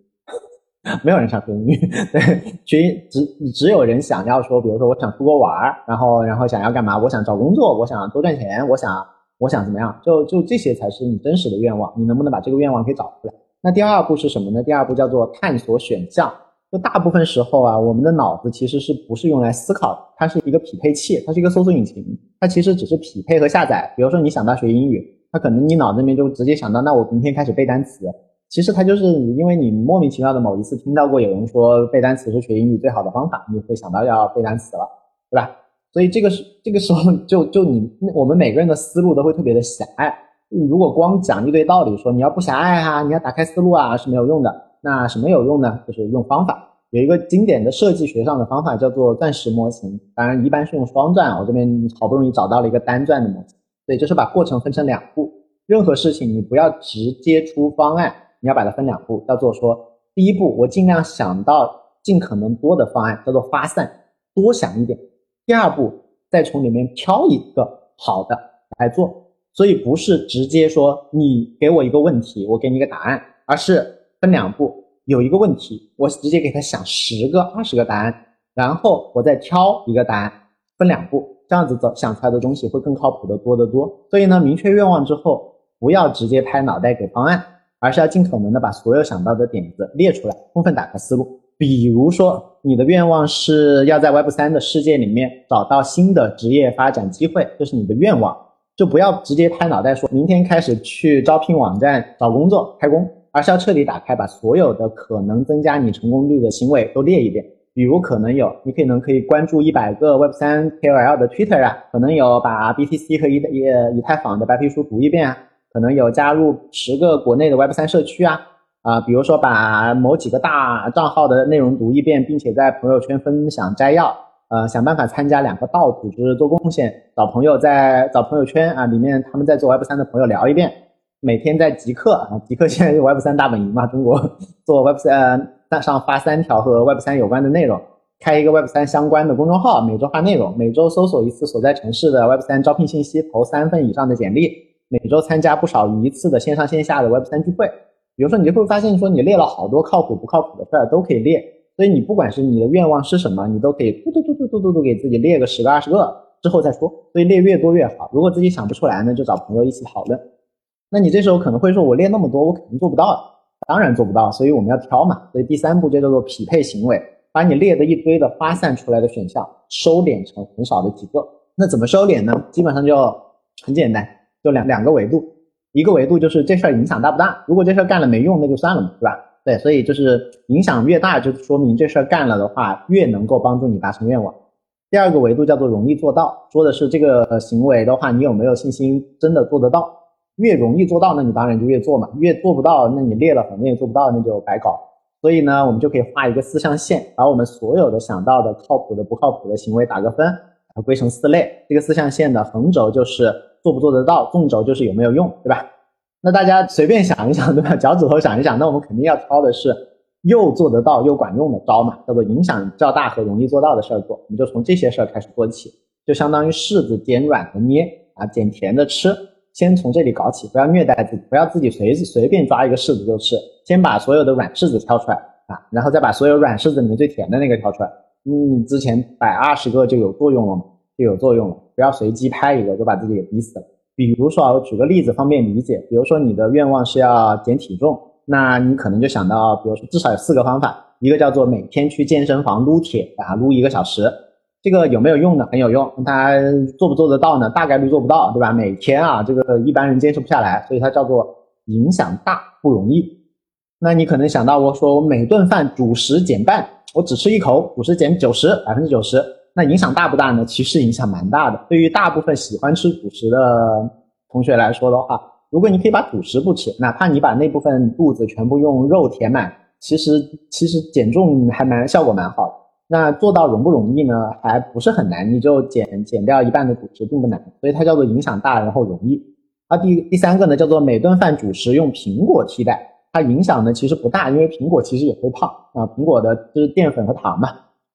没有人想学英语。对，学只只有人想要说，比如说我想出国玩儿，然后然后想要干嘛？我想找工作，我想多赚钱，我想我想怎么样？就就这些才是你真实的愿望。你能不能把这个愿望给找出来？那第二步是什么呢？第二步叫做探索选项。就大部分时候啊，我们的脑子其实是不是用来思考？它是一个匹配器，它是一个搜索引擎，它其实只是匹配和下载。比如说你想到学英语，它可能你脑子里面就直接想到，那我明天开始背单词。其实它就是因为你莫名其妙的某一次听到过有人说背单词是学英语最好的方法，你会想到要背单词了，对吧？所以这个是这个时候就就你我们每个人的思路都会特别的狭隘。如果光讲一堆道理，说你要不狭隘啊，你要打开思路啊，是没有用的。那什么有用呢？就是用方法。有一个经典的设计学上的方法叫做钻石模型，当然一般是用双钻。我这边好不容易找到了一个单钻的模型，对，就是把过程分成两步。任何事情你不要直接出方案，你要把它分两步，叫做说，第一步我尽量想到尽可能多的方案，叫做发散，多想一点。第二步再从里面挑一个好的来做。所以不是直接说你给我一个问题，我给你一个答案，而是分两步。有一个问题，我直接给他想十个、二十个答案，然后我再挑一个答案，分两步，这样子走想出来的东西会更靠谱的多得多。所以呢，明确愿望之后，不要直接拍脑袋给方案，而是要尽可能的把所有想到的点子列出来，充分打开思路。比如说，你的愿望是要在 Web 三的世界里面找到新的职业发展机会，这是你的愿望，就不要直接拍脑袋说，明天开始去招聘网站找工作开工。而是要彻底打开，把所有的可能增加你成功率的行为都列一遍。比如可能有，你可能可以关注一百个 Web 三 KOL 的 Twitter 啊，可能有把 BTC 和以以以太坊的白皮书读一遍啊，可能有加入十个国内的 Web 三社区啊，啊，比如说把某几个大账号的内容读一遍，并且在朋友圈分享摘要，呃，想办法参加两个道组织做贡献，找朋友在找朋友圈啊里面他们在做 Web 三的朋友聊一遍。每天在极客啊，极客现在是 Web 三大本营嘛，中国做 Web 三上发三条和 Web 三有关的内容，开一个 Web 三相关的公众号，每周发内容，每周搜索一次所在城市的 Web 三招聘信息，投三份以上的简历，每周参加不少于一次的线上线下的 Web 三聚会。比如说，你就会发现说，你列了好多靠谱不靠谱的事儿都可以列，所以你不管是你的愿望是什么，你都可以嘟嘟嘟嘟嘟嘟嘟给自己列个十个二十个之后再说，所以列越多越好。如果自己想不出来呢，就找朋友一起讨论。那你这时候可能会说，我列那么多，我肯定做不到。当然做不到，所以我们要挑嘛。所以第三步就叫做匹配行为，把你列的一堆的发散出来的选项收敛成很少的几个。那怎么收敛呢？基本上就很简单，就两两个维度。一个维度就是这事儿影响大不大。如果这事儿干了没用，那就算了嘛，对吧？对，所以就是影响越大，就说明这事儿干了的话，越能够帮助你达成愿望。第二个维度叫做容易做到，说的是这个行为的话，你有没有信心真的做得到？越容易做到，那你当然就越做嘛。越做不到，那你列了反正也做不到，那就白搞。所以呢，我们就可以画一个四象限，把我们所有的想到的靠谱的、不靠谱的行为打个分，把它归成四类。这个四象限的横轴就是做不做得到，纵轴就是有没有用，对吧？那大家随便想一想，对吧？脚趾头想一想，那我们肯定要挑的是又做得到又管用的招嘛，叫做影响较大和容易做到的事儿做。我们就从这些事儿开始做起，就相当于柿子捡软的捏啊，捡甜的吃。先从这里搞起，不要虐待自己，不要自己随随便抓一个柿子就吃。先把所有的软柿子挑出来啊，然后再把所有软柿子里面最甜的那个挑出来。你之前摆二十个就有作用了嘛？就有作用了。不要随机拍一个就把自己给逼死了。比如说啊，我举个例子方便理解。比如说你的愿望是要减体重，那你可能就想到，比如说至少有四个方法，一个叫做每天去健身房撸铁啊，撸一个小时。这个有没有用呢？很有用。它做不做得到呢？大概率做不到，对吧？每天啊，这个一般人坚持不下来，所以它叫做影响大不容易。那你可能想到我说我每顿饭主食减半，我只吃一口，主食减九十，百分之九十，那影响大不大呢？其实影响蛮大的。对于大部分喜欢吃主食的同学来说的话，如果你可以把主食不吃，哪怕你把那部分肚子全部用肉填满，其实其实减重还蛮效果蛮好的。那做到容不容易呢？还不是很难，你就减减掉一半的主食并不难，所以它叫做影响大，然后容易。啊，第第三个呢，叫做每顿饭主食用苹果替代，它影响呢其实不大，因为苹果其实也会胖啊，苹果的就是淀粉和糖嘛，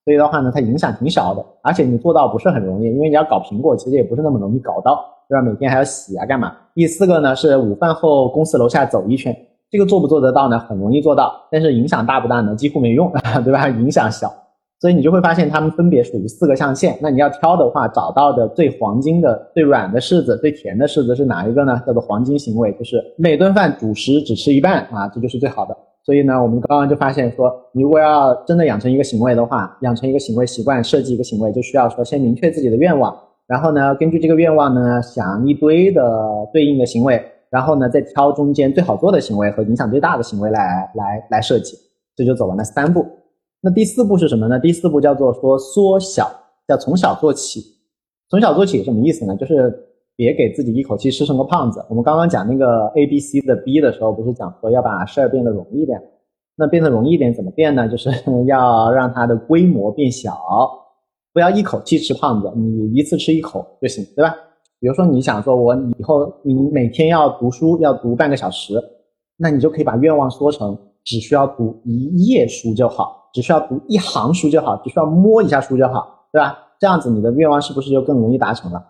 所以的话呢，它影响挺小的，而且你做到不是很容易，因为你要搞苹果，其实也不是那么容易搞到，对吧？每天还要洗啊，干嘛？第四个呢是午饭后公司楼下走一圈，这个做不做得到呢？很容易做到，但是影响大不大呢？几乎没用，对吧？影响小。所以你就会发现，它们分别属于四个象限。那你要挑的话，找到的最黄金的、最软的柿子、最甜的柿子是哪一个呢？叫做黄金行为，就是每顿饭主食只吃一半啊，这就是最好的。所以呢，我们刚刚就发现说，你如果要真的养成一个行为的话，养成一个行为习惯，设计一个行为，就需要说先明确自己的愿望，然后呢，根据这个愿望呢，想一堆的对应的行为，然后呢，再挑中间最好做的行为和影响最大的行为来来来设计，这就走完了三步。那第四步是什么呢？第四步叫做说缩小，叫从小做起。从小做起什么意思呢？就是别给自己一口气吃成个胖子。我们刚刚讲那个 A B C 的 B 的时候，不是讲说要把事儿变得容易点？那变得容易点怎么变呢？就是 要让它的规模变小，不要一口气吃胖子，你一次吃一口就行，对吧？比如说你想说我以后你每天要读书要读半个小时，那你就可以把愿望缩成只需要读一页书就好。只需要读一行书就好，只需要摸一下书就好，对吧？这样子你的愿望是不是就更容易达成了？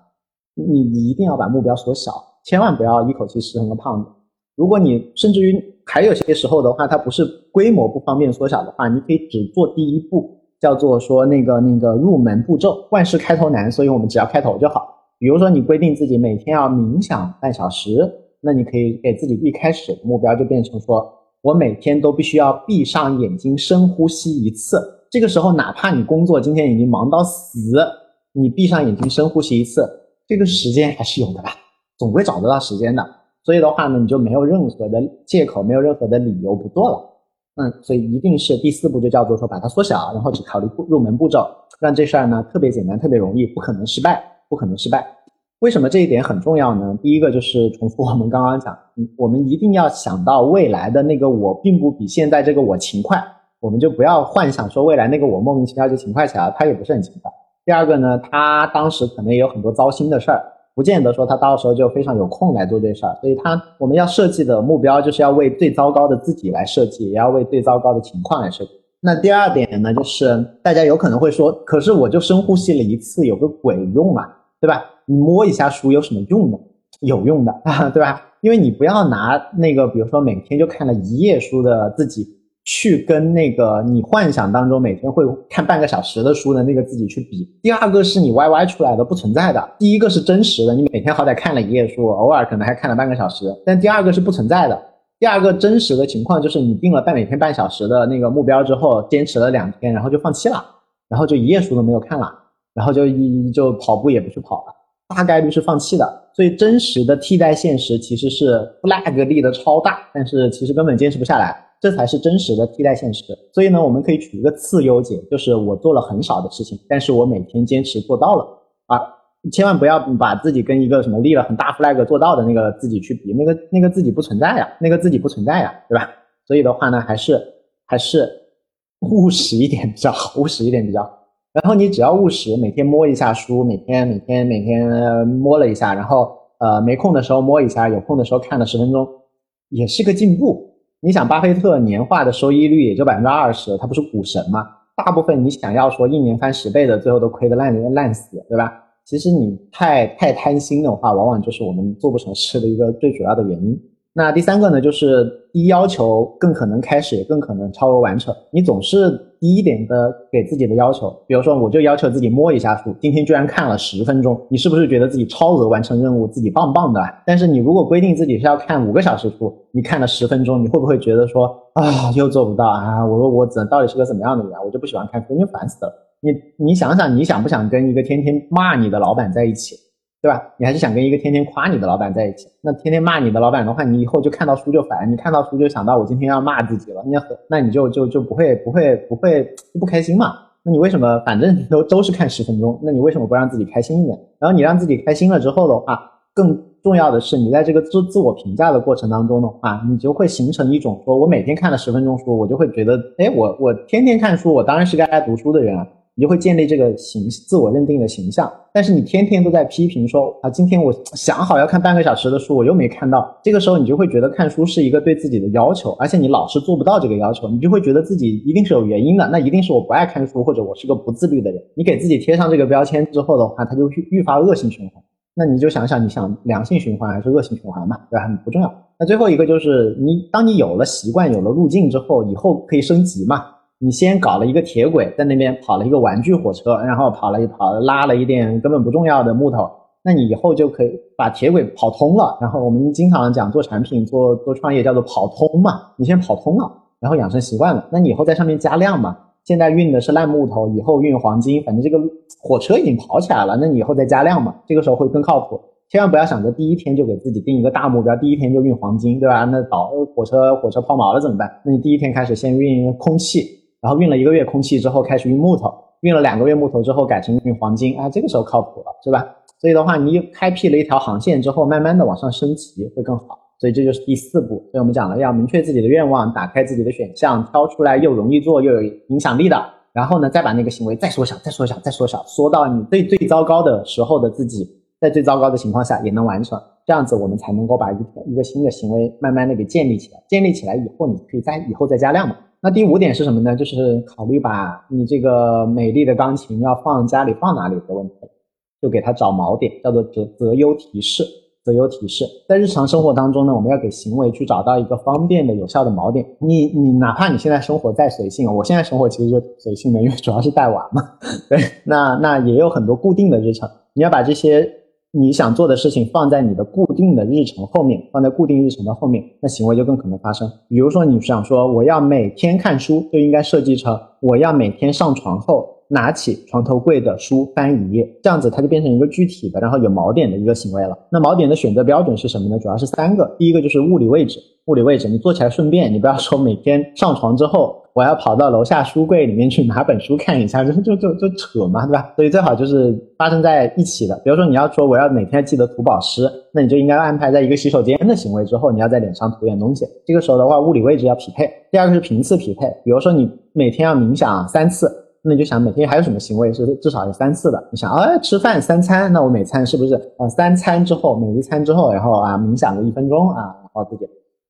你你一定要把目标缩小，千万不要一口气吃成个胖子。如果你甚至于还有些时候的话，它不是规模不方便缩小的话，你可以只做第一步，叫做说那个那个入门步骤。万事开头难，所以我们只要开头就好。比如说你规定自己每天要冥想半小时，那你可以给自己一开始目标就变成说。我每天都必须要闭上眼睛深呼吸一次，这个时候哪怕你工作今天已经忙到死，你闭上眼睛深呼吸一次，这个时间还是有的吧，总会找得到时间的。所以的话呢，你就没有任何的借口，没有任何的理由不做了。嗯，所以一定是第四步就叫做说把它缩小，然后只考虑入门步骤，让这事儿呢特别简单，特别容易，不可能失败，不可能失败。为什么这一点很重要呢？第一个就是重复我们刚刚讲，我们一定要想到未来的那个我并不比现在这个我勤快，我们就不要幻想说未来那个我莫名其妙就勤快起来了，他也不是很勤快。第二个呢，他当时可能也有很多糟心的事儿，不见得说他到时候就非常有空来做这事儿。所以他我们要设计的目标就是要为最糟糕的自己来设计，也要为最糟糕的情况来设计。那第二点呢，就是大家有可能会说，可是我就深呼吸了一次，有个鬼用啊，对吧？你摸一下书有什么用呢？有用的啊，对吧？因为你不要拿那个，比如说每天就看了一页书的自己，去跟那个你幻想当中每天会看半个小时的书的那个自己去比。第二个是你 YY 出来的，不存在的。第一个是真实的，你每天好歹看了一页书，偶尔可能还看了半个小时。但第二个是不存在的。第二个真实的情况就是你定了半每天半小时的那个目标之后，坚持了两天，然后就放弃了，然后就一页书都没有看了，然后就一就跑步也不去跑了。大概率是放弃的，所以真实的替代现实其实是 flag 立的超大，但是其实根本坚持不下来，这才是真实的替代现实。所以呢，我们可以取一个次优解，就是我做了很少的事情，但是我每天坚持做到了啊！千万不要把自己跟一个什么立了很大 flag 做到的那个自己去比，那个那个自己不存在呀，那个自己不存在呀，对吧？所以的话呢，还是还是务实一点比较好，务实一点比较好。然后你只要务实，每天摸一下书，每天每天每天摸了一下，然后呃没空的时候摸一下，有空的时候看了十分钟，也是个进步。你想，巴菲特年化的收益率也就百分之二十，他不是股神吗？大部分你想要说一年翻十倍的，最后都亏得烂烂死，对吧？其实你太太贪心的话，往往就是我们做不成事的一个最主要的原因。那第三个呢，就是低要求更可能开始，也更可能超额完成。你总是低一点的给自己的要求，比如说我就要求自己摸一下书，今天居然看了十分钟，你是不是觉得自己超额完成任务，自己棒棒的？但是你如果规定自己是要看五个小时书，你看了十分钟，你会不会觉得说啊又做不到啊？我说我怎到底是个什么样的人？我就不喜欢看书，你烦死了。你你想想，你想不想跟一个天天骂你的老板在一起？对吧？你还是想跟一个天天夸你的老板在一起？那天天骂你的老板的话，你以后就看到书就烦，你看到书就想到我今天要骂自己了，那那你就就就不会不会不会不开心嘛？那你为什么反正都都是看十分钟？那你为什么不让自己开心一点？然后你让自己开心了之后的话，更。重要的是，你在这个自自我评价的过程当中的话，你就会形成一种说，我每天看了十分钟书，我就会觉得，哎，我我天天看书，我当然是个爱读书的人啊。你就会建立这个形自我认定的形象。但是你天天都在批评说啊，今天我想好要看半个小时的书，我又没看到。这个时候你就会觉得看书是一个对自己的要求，而且你老是做不到这个要求，你就会觉得自己一定是有原因的。那一定是我不爱看书，或者我是个不自律的人。你给自己贴上这个标签之后的话，它就愈愈发恶性循环。那你就想想，你想良性循环还是恶性循环嘛？对吧？不重要。那最后一个就是你，当你有了习惯、有了路径之后，以后可以升级嘛？你先搞了一个铁轨，在那边跑了一个玩具火车，然后跑了一跑，拉了一点根本不重要的木头，那你以后就可以把铁轨跑通了。然后我们经常讲做产品、做做创业叫做跑通嘛。你先跑通了，然后养成习惯了，那你以后在上面加量嘛？现在运的是烂木头，以后运黄金，反正这个火车已经跑起来了，那你以后再加量嘛，这个时候会更靠谱。千万不要想着第一天就给自己定一个大目标，第一天就运黄金，对吧？那导火车火车抛锚了怎么办？那你第一天开始先运空气，然后运了一个月空气之后开始运木头，运了两个月木头之后改成运黄金，啊，这个时候靠谱了，是吧？所以的话，你开辟了一条航线之后，慢慢的往上升级会更好。所以这就是第四步。所以我们讲了，要明确自己的愿望，打开自己的选项，挑出来又容易做又有影响力的，然后呢，再把那个行为再缩小，再缩小，再缩小，缩到你最最糟糕的时候的自己，在最糟糕的情况下也能完成。这样子我们才能够把一一个新的行为慢慢的给建立起来。建立起来以后，你可以在以后再加量嘛。那第五点是什么呢？就是考虑把你这个美丽的钢琴要放家里放哪里的问题，就给它找锚点，叫做择择优提示。择优提示，在日常生活当中呢，我们要给行为去找到一个方便的、有效的锚点。你你哪怕你现在生活再随性，我现在生活其实就随性的，因为主要是带娃嘛。对，那那也有很多固定的日程，你要把这些你想做的事情放在你的固定的日程后面，放在固定日程的后面，那行为就更可能发生。比如说，你想说我要每天看书，就应该设计成我要每天上床后。拿起床头柜的书翻一页，这样子它就变成一个具体的，然后有锚点的一个行为了。那锚点的选择标准是什么呢？主要是三个。第一个就是物理位置，物理位置你做起来顺便，你不要说每天上床之后我要跑到楼下书柜里面去拿本书看一下，就就就就扯嘛，对吧？所以最好就是发生在一起的。比如说你要说我要每天记得涂保湿，那你就应该安排在一个洗手间的行为之后，你要在脸上涂点东西。这个时候的话，物理位置要匹配。第二个是频次匹配，比如说你每天要冥想三次。那你就想每天还有什么行为是至少有三次的？你想，哎，吃饭三餐，那我每餐是不是呃三餐之后，每一餐之后，然后啊冥想个一分钟啊，然后自己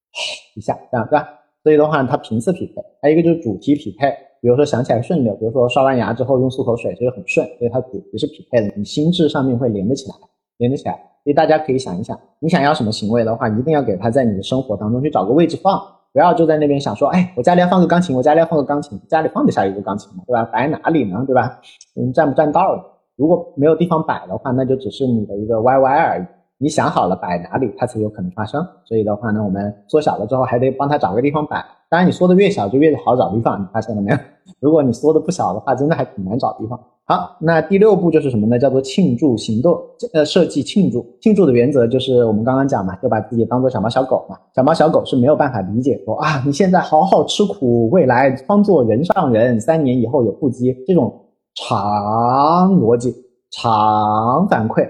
一下，这样对吧？所以的话，它频次匹配，还有一个就是主题匹配。比如说想起来顺溜，比如说刷完牙之后用漱口水，这个很顺，所以它主题是匹配的，你心智上面会连得起来，连得起来。所以大家可以想一想，你想要什么行为的话，一定要给它在你的生活当中去找个位置放。不要就在那边想说，哎，我家里要放个钢琴，我家里要放个钢琴，家里放得下一个钢琴吗？对吧？摆哪里呢？对吧？嗯，占不占道？如果没有地方摆的话，那就只是你的一个 YY 而已。你想好了摆哪里，它才有可能发生。所以的话呢，我们缩小了之后，还得帮他找个地方摆。当然，你缩的越小，就越好找地方。你发现了没有？如果你缩的不小的话，真的还挺难找地方。好，那第六步就是什么呢？叫做庆祝行动，呃，设计庆祝。庆祝的原则就是我们刚刚讲嘛，就把自己当做小猫小狗嘛。小猫小狗是没有办法理解说啊，你现在好好吃苦，未来方做人上人，三年以后有腹肌这种长逻辑、长反馈。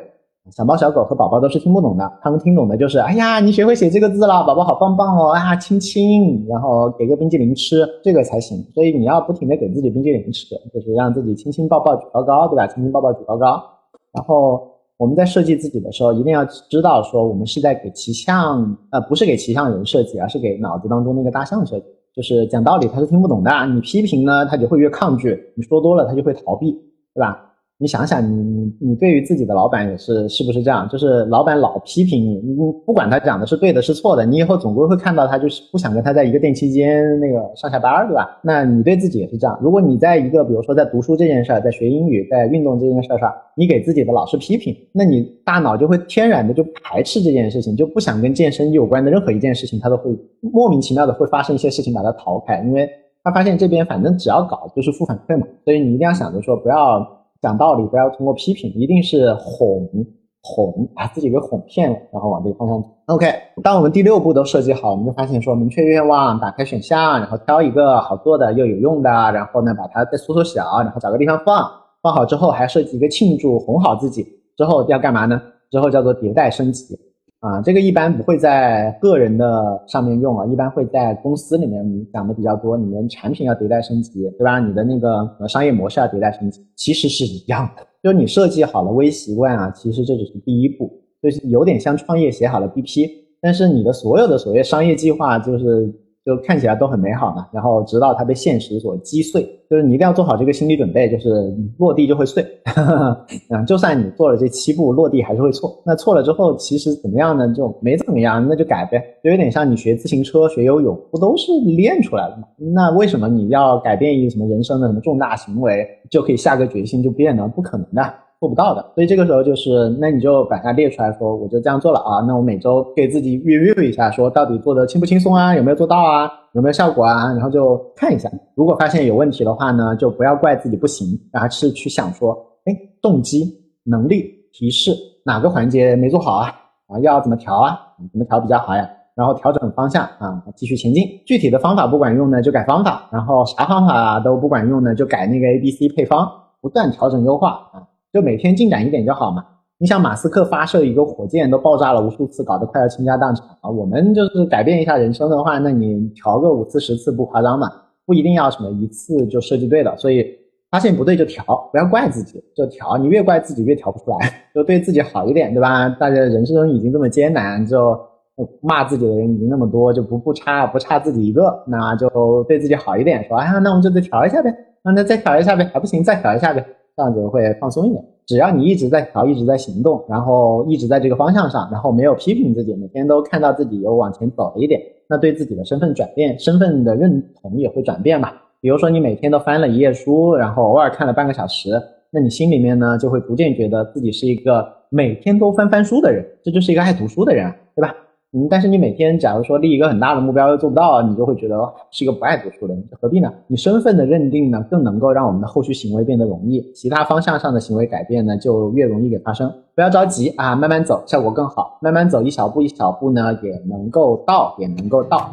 小猫小狗和宝宝都是听不懂的，他们听懂的就是，哎呀，你学会写这个字了，宝宝好棒棒哦，啊，亲亲，然后给个冰激凌吃，这个才行。所以你要不停的给自己冰激凌吃，就是让自己亲亲抱抱举高高，对吧？亲亲抱抱举高高。然后我们在设计自己的时候，一定要知道说，我们是在给骑象，呃，不是给骑象人设计，而是给脑子当中那个大象设计。就是讲道理他是听不懂的，你批评呢，他就会越抗拒；你说多了，他就会逃避，对吧？你想想，你你你对于自己的老板也是是不是这样？就是老板老批评你，你不管他讲的是对的是错的，你以后总归会看到他，就是不想跟他在一个电梯间那个上下班，对吧？那你对自己也是这样。如果你在一个比如说在读书这件事儿，在学英语，在运动这件事儿上，你给自己的老师批评，那你大脑就会天然的就排斥这件事情，就不想跟健身有关的任何一件事情，他都会莫名其妙的会发生一些事情把它逃开，因为他发现这边反正只要搞就是负反馈嘛，所以你一定要想着说不要。讲道理不要通过批评，一定是哄哄把自己给哄骗了，然后往这个方向走。OK，当我们第六步都设计好，我们就发现说明确愿望，打开选项，然后挑一个好做的又有用的，然后呢把它再缩缩小，然后找个地方放。放好之后还设计一个庆祝，哄好自己之后要干嘛呢？之后叫做迭代升级。啊，这个一般不会在个人的上面用啊，一般会在公司里面讲的比较多。你们产品要迭代升级，对吧？你的那个商业模式要迭代升级，其实是一样的。就你设计好了微习惯啊，其实这只是第一步，就是有点像创业写好了 BP，但是你的所有的所谓商业计划就是。就看起来都很美好嘛，然后直到它被现实所击碎，就是你一定要做好这个心理准备，就是落地就会碎，嗯，就算你做了这七步，落地还是会错。那错了之后，其实怎么样呢？就没怎么样，那就改呗，就有点像你学自行车、学游泳，不都是练出来的吗？那为什么你要改变一个什么人生的什么重大行为，就可以下个决心就变呢？不可能的。做不到的，所以这个时候就是，那你就把它列出来说，我就这样做了啊。那我每周给自己 review 一下，说到底做的轻不轻松啊，有没有做到啊，有没有效果啊，然后就看一下。如果发现有问题的话呢，就不要怪自己不行，而是去想说，哎，动机、能力、提示哪个环节没做好啊？啊，要怎么调啊？怎么调比较好呀？然后调整方向啊，继续前进。具体的方法不管用呢，就改方法；然后啥方法都不管用呢，就改那个 A、B、C 配方，不断调整优化啊。就每天进展一点就好嘛。你想马斯克发射一个火箭都爆炸了无数次，搞得快要倾家荡产啊。我们就是改变一下人生的话，那你调个五次十次不夸张嘛，不一定要什么一次就设计对了。所以发现不对就调，不要怪自己，就调。你越怪自己越调不出来，就对自己好一点，对吧？大家人生已经这么艰难，就骂自己的人已经那么多，就不不差不差自己一个，那就对自己好一点，说哎呀，那我们就再调一下呗，那再调一下呗，还不行再调一下呗。这样子会放松一点。只要你一直在调，一直在行动，然后一直在这个方向上，然后没有批评自己，每天都看到自己有往前走了一点，那对自己的身份转变、身份的认同也会转变嘛。比如说你每天都翻了一页书，然后偶尔看了半个小时，那你心里面呢就会逐渐觉得自己是一个每天都翻翻书的人，这就是一个爱读书的人，对吧？嗯，但是你每天假如说立一个很大的目标又做不到，你就会觉得是一个不爱读书的人，何必呢？你身份的认定呢，更能够让我们的后续行为变得容易，其他方向上的行为改变呢，就越容易给发生。不要着急啊，慢慢走，效果更好。慢慢走，一小步一小步呢，也能够到，也能够到。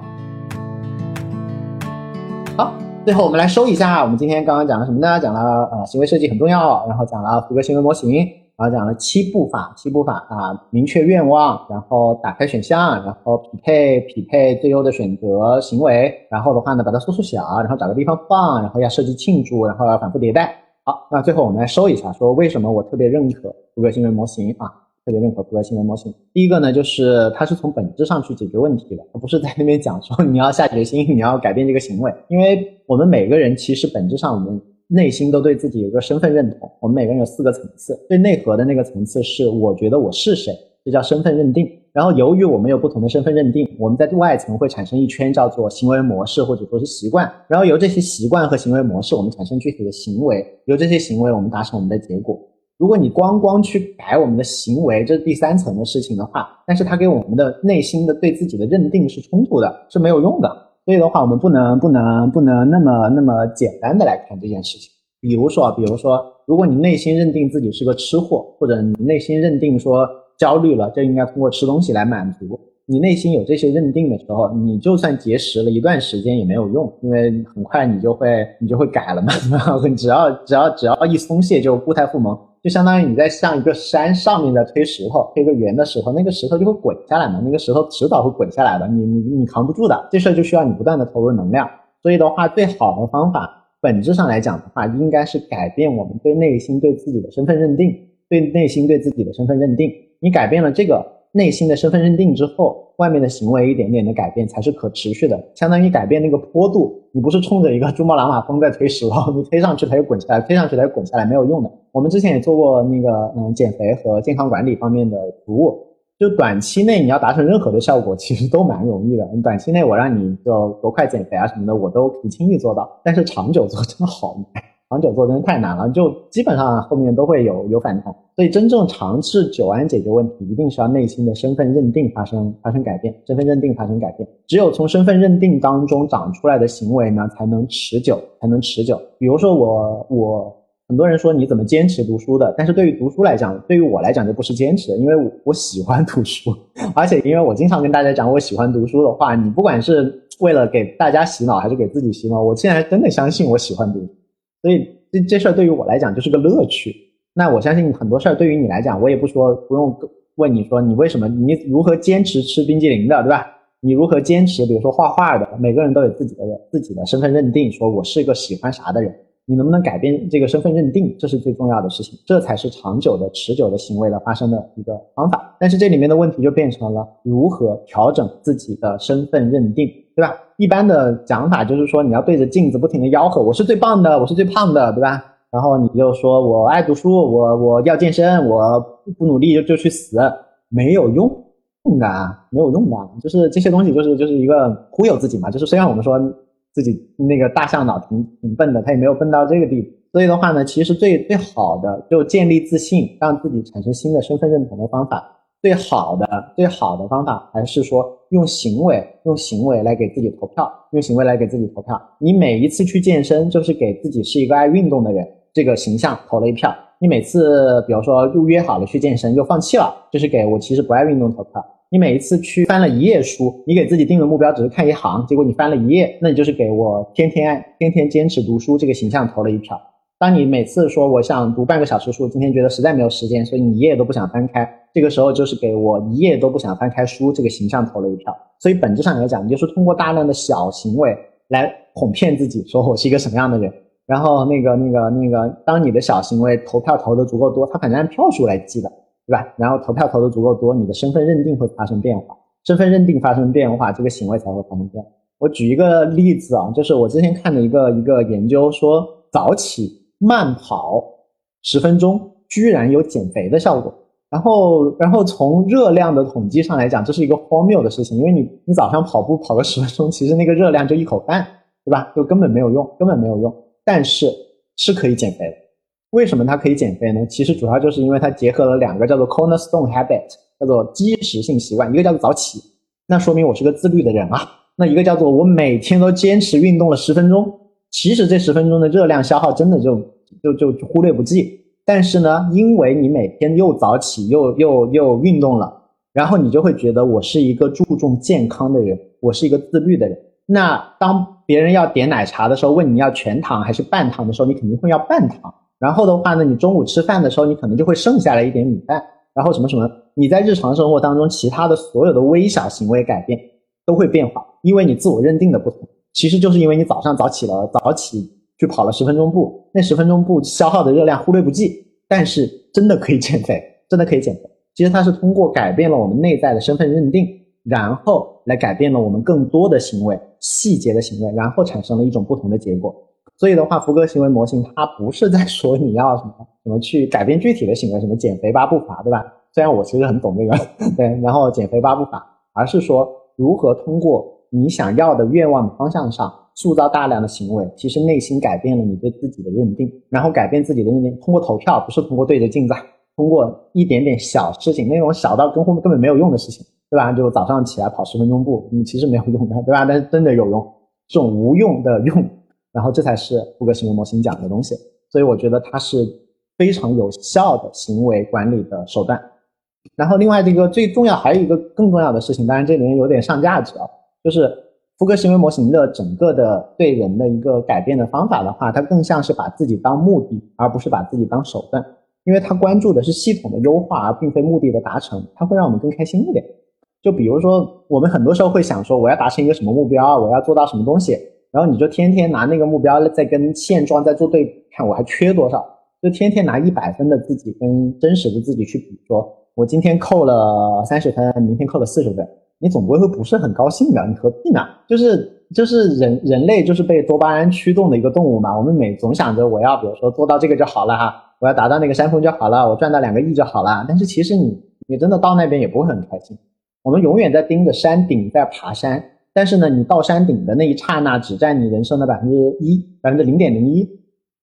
好，最后我们来收一下，我们今天刚刚讲了什么呢？讲了呃，行为设计很重要，然后讲了福格行为模型。然后讲了七步法，七步法啊，明确愿望，然后打开选项，然后匹配匹配最优的选择行为，然后的话呢，把它缩缩小，然后找个地方放，然后要设计庆祝，然后要反复迭代。好，那最后我们来收一下，说为什么我特别认可福格行为模型啊？特别认可福格行为模型。第一个呢，就是它是从本质上去解决问题的，而不是在那边讲说你要下决心，你要改变这个行为，因为我们每个人其实本质上我们。内心都对自己有个身份认同，我们每个人有四个层次，最内核的那个层次是我觉得我是谁，这叫身份认定。然后由于我们有不同的身份认定，我们在外层会产生一圈叫做行为模式或者说是习惯，然后由这些习惯和行为模式，我们产生具体的行为，由这些行为我们达成我们的结果。如果你光光去改我们的行为，这是第三层的事情的话，但是它给我们的内心的对自己的认定是冲突的，是没有用的。所以的话，我们不能不能不能那么那么简单的来看这件事情。比如说，比如说，如果你内心认定自己是个吃货，或者你内心认定说焦虑了，就应该通过吃东西来满足。你内心有这些认定的时候，你就算节食了一段时间也没有用，因为很快你就会你就会改了嘛。你 只要只要只要一松懈，就固态复萌，就相当于你在向一个山上面在推石头，推个圆的石头，那个石头就会滚下来嘛。那个石头迟早会滚下来的，你你你扛不住的。这事儿就需要你不断的投入能量。所以的话，最好的方法，本质上来讲的话，应该是改变我们对内心对自己的身份认定，对内心对自己的身份认定。你改变了这个。内心的身份认定之后，外面的行为一点点的改变才是可持续的。相当于改变那个坡度，你不是冲着一个珠穆朗玛峰在推石头，你推上去它又滚下来，推上去它又滚下来，没有用的。我们之前也做过那个嗯减肥和健康管理方面的服务，就短期内你要达成任何的效果，其实都蛮容易的。短期内我让你就多快减肥啊什么的，我都可以轻易做到。但是长久做真的好难。长久做真的太难了，就基本上后面都会有有反弹，所以真正长治久安解决问题，一定是要内心的身份认定发生发生改变，身份认定发生改变，只有从身份认定当中长出来的行为呢，才能持久，才能持久。比如说我我很多人说你怎么坚持读书的，但是对于读书来讲，对于我来讲就不是坚持，因为我我喜欢读书，而且因为我经常跟大家讲我喜欢读书的话，你不管是为了给大家洗脑还是给自己洗脑，我现在真的相信我喜欢读书。所以这这事儿对于我来讲就是个乐趣。那我相信很多事儿对于你来讲，我也不说不用问你说你为什么你如何坚持吃冰激凌的，对吧？你如何坚持，比如说画画的，每个人都有自己的自己的身份认定，说我是一个喜欢啥的人。你能不能改变这个身份认定，这是最重要的事情，这才是长久的、持久的行为的发生的一个方法。但是这里面的问题就变成了如何调整自己的身份认定，对吧？一般的讲法就是说，你要对着镜子不停的吆喝，我是最棒的，我是最胖的，对吧？然后你就说我爱读书，我我要健身，我不努力就就去死，没有用的啊，没有用的，就是这些东西就是就是一个忽悠自己嘛。就是虽然我们说。自己那个大象脑挺挺笨的，他也没有笨到这个地步。所以的话呢，其实最最好的就建立自信，让自己产生新的身份认同的方法，最好的最好的方法还是说用行为，用行为来给自己投票，用行为来给自己投票。你每一次去健身，就是给自己是一个爱运动的人这个形象投了一票。你每次比如说又约好了去健身又放弃了，就是给我其实不爱运动投票。你每一次去翻了一页书，你给自己定的目标只是看一行，结果你翻了一页，那你就是给我天天天天坚持读书这个形象投了一票。当你每次说我想读半个小时书，今天觉得实在没有时间，所以你一页都不想翻开，这个时候就是给我一页都不想翻开书这个形象投了一票。所以本质上来讲，你就是通过大量的小行为来哄骗自己，说我是一个什么样的人。然后那个那个那个，当你的小行为投票投的足够多，他反正按票数来记的。对吧？然后投票投的足够多，你的身份认定会发生变化，身份认定发生变化，这个行为才会发生变化。我举一个例子啊，就是我之前看的一个一个研究说，早起慢跑十分钟居然有减肥的效果。然后，然后从热量的统计上来讲，这是一个荒谬的事情，因为你你早上跑步跑个十分钟，其实那个热量就一口饭，对吧？就根本没有用，根本没有用。但是是可以减肥的。为什么它可以减肥呢？其实主要就是因为它结合了两个叫做 cornerstone habit，叫做基石性习惯，一个叫做早起，那说明我是个自律的人啊。那一个叫做我每天都坚持运动了十分钟，其实这十分钟的热量消耗真的就就就忽略不计。但是呢，因为你每天又早起又又又运动了，然后你就会觉得我是一个注重健康的人，我是一个自律的人。那当别人要点奶茶的时候，问你要全糖还是半糖的时候，你肯定会要半糖。然后的话呢，你中午吃饭的时候，你可能就会剩下来一点米饭，然后什么什么，你在日常生活当中其他的所有的微小行为改变都会变化，因为你自我认定的不同，其实就是因为你早上早起了，早起去跑了十分钟步，那十分钟步消耗的热量忽略不计，但是真的可以减肥，真的可以减肥。其实它是通过改变了我们内在的身份认定，然后来改变了我们更多的行为细节的行为，然后产生了一种不同的结果。所以的话，福格行为模型它不是在说你要什么什么去改变具体的行为，什么减肥八步法，对吧？虽然我其实很懂这个，对，然后减肥八步法，而是说如何通过你想要的愿望的方向上塑造大量的行为，其实内心改变了你对自己的认定，然后改变自己的认定，通过投票，不是通过对着镜子，通过一点点小事情，那种小到跟后面根本没有用的事情，对吧？就早上起来跑十分钟步，你其实没有用的，对吧？但是真的有用，这种无用的用。然后这才是福格行为模型讲的东西，所以我觉得它是非常有效的行为管理的手段。然后另外这个最重要还有一个更重要的事情，当然这里面有点上价值啊，就是福格行为模型的整个的对人的一个改变的方法的话，它更像是把自己当目的，而不是把自己当手段，因为它关注的是系统的优化，而并非目的的达成，它会让我们更开心一点。就比如说我们很多时候会想说，我要达成一个什么目标，我要做到什么东西。然后你就天天拿那个目标在跟现状在做对比，看我还缺多少，就天天拿一百分的自己跟真实的自己去比，说我今天扣了三十分，明天扣了四十分，你总归会不是很高兴的，你何必呢？就是就是人人类就是被多巴胺驱动的一个动物嘛，我们每总想着我要比如说做到这个就好了哈，我要达到那个山峰就好了，我赚到两个亿就好了，但是其实你你真的到那边也不会很开心，我们永远在盯着山顶在爬山。但是呢，你到山顶的那一刹那只占你人生的百分之一，百分之零点零一。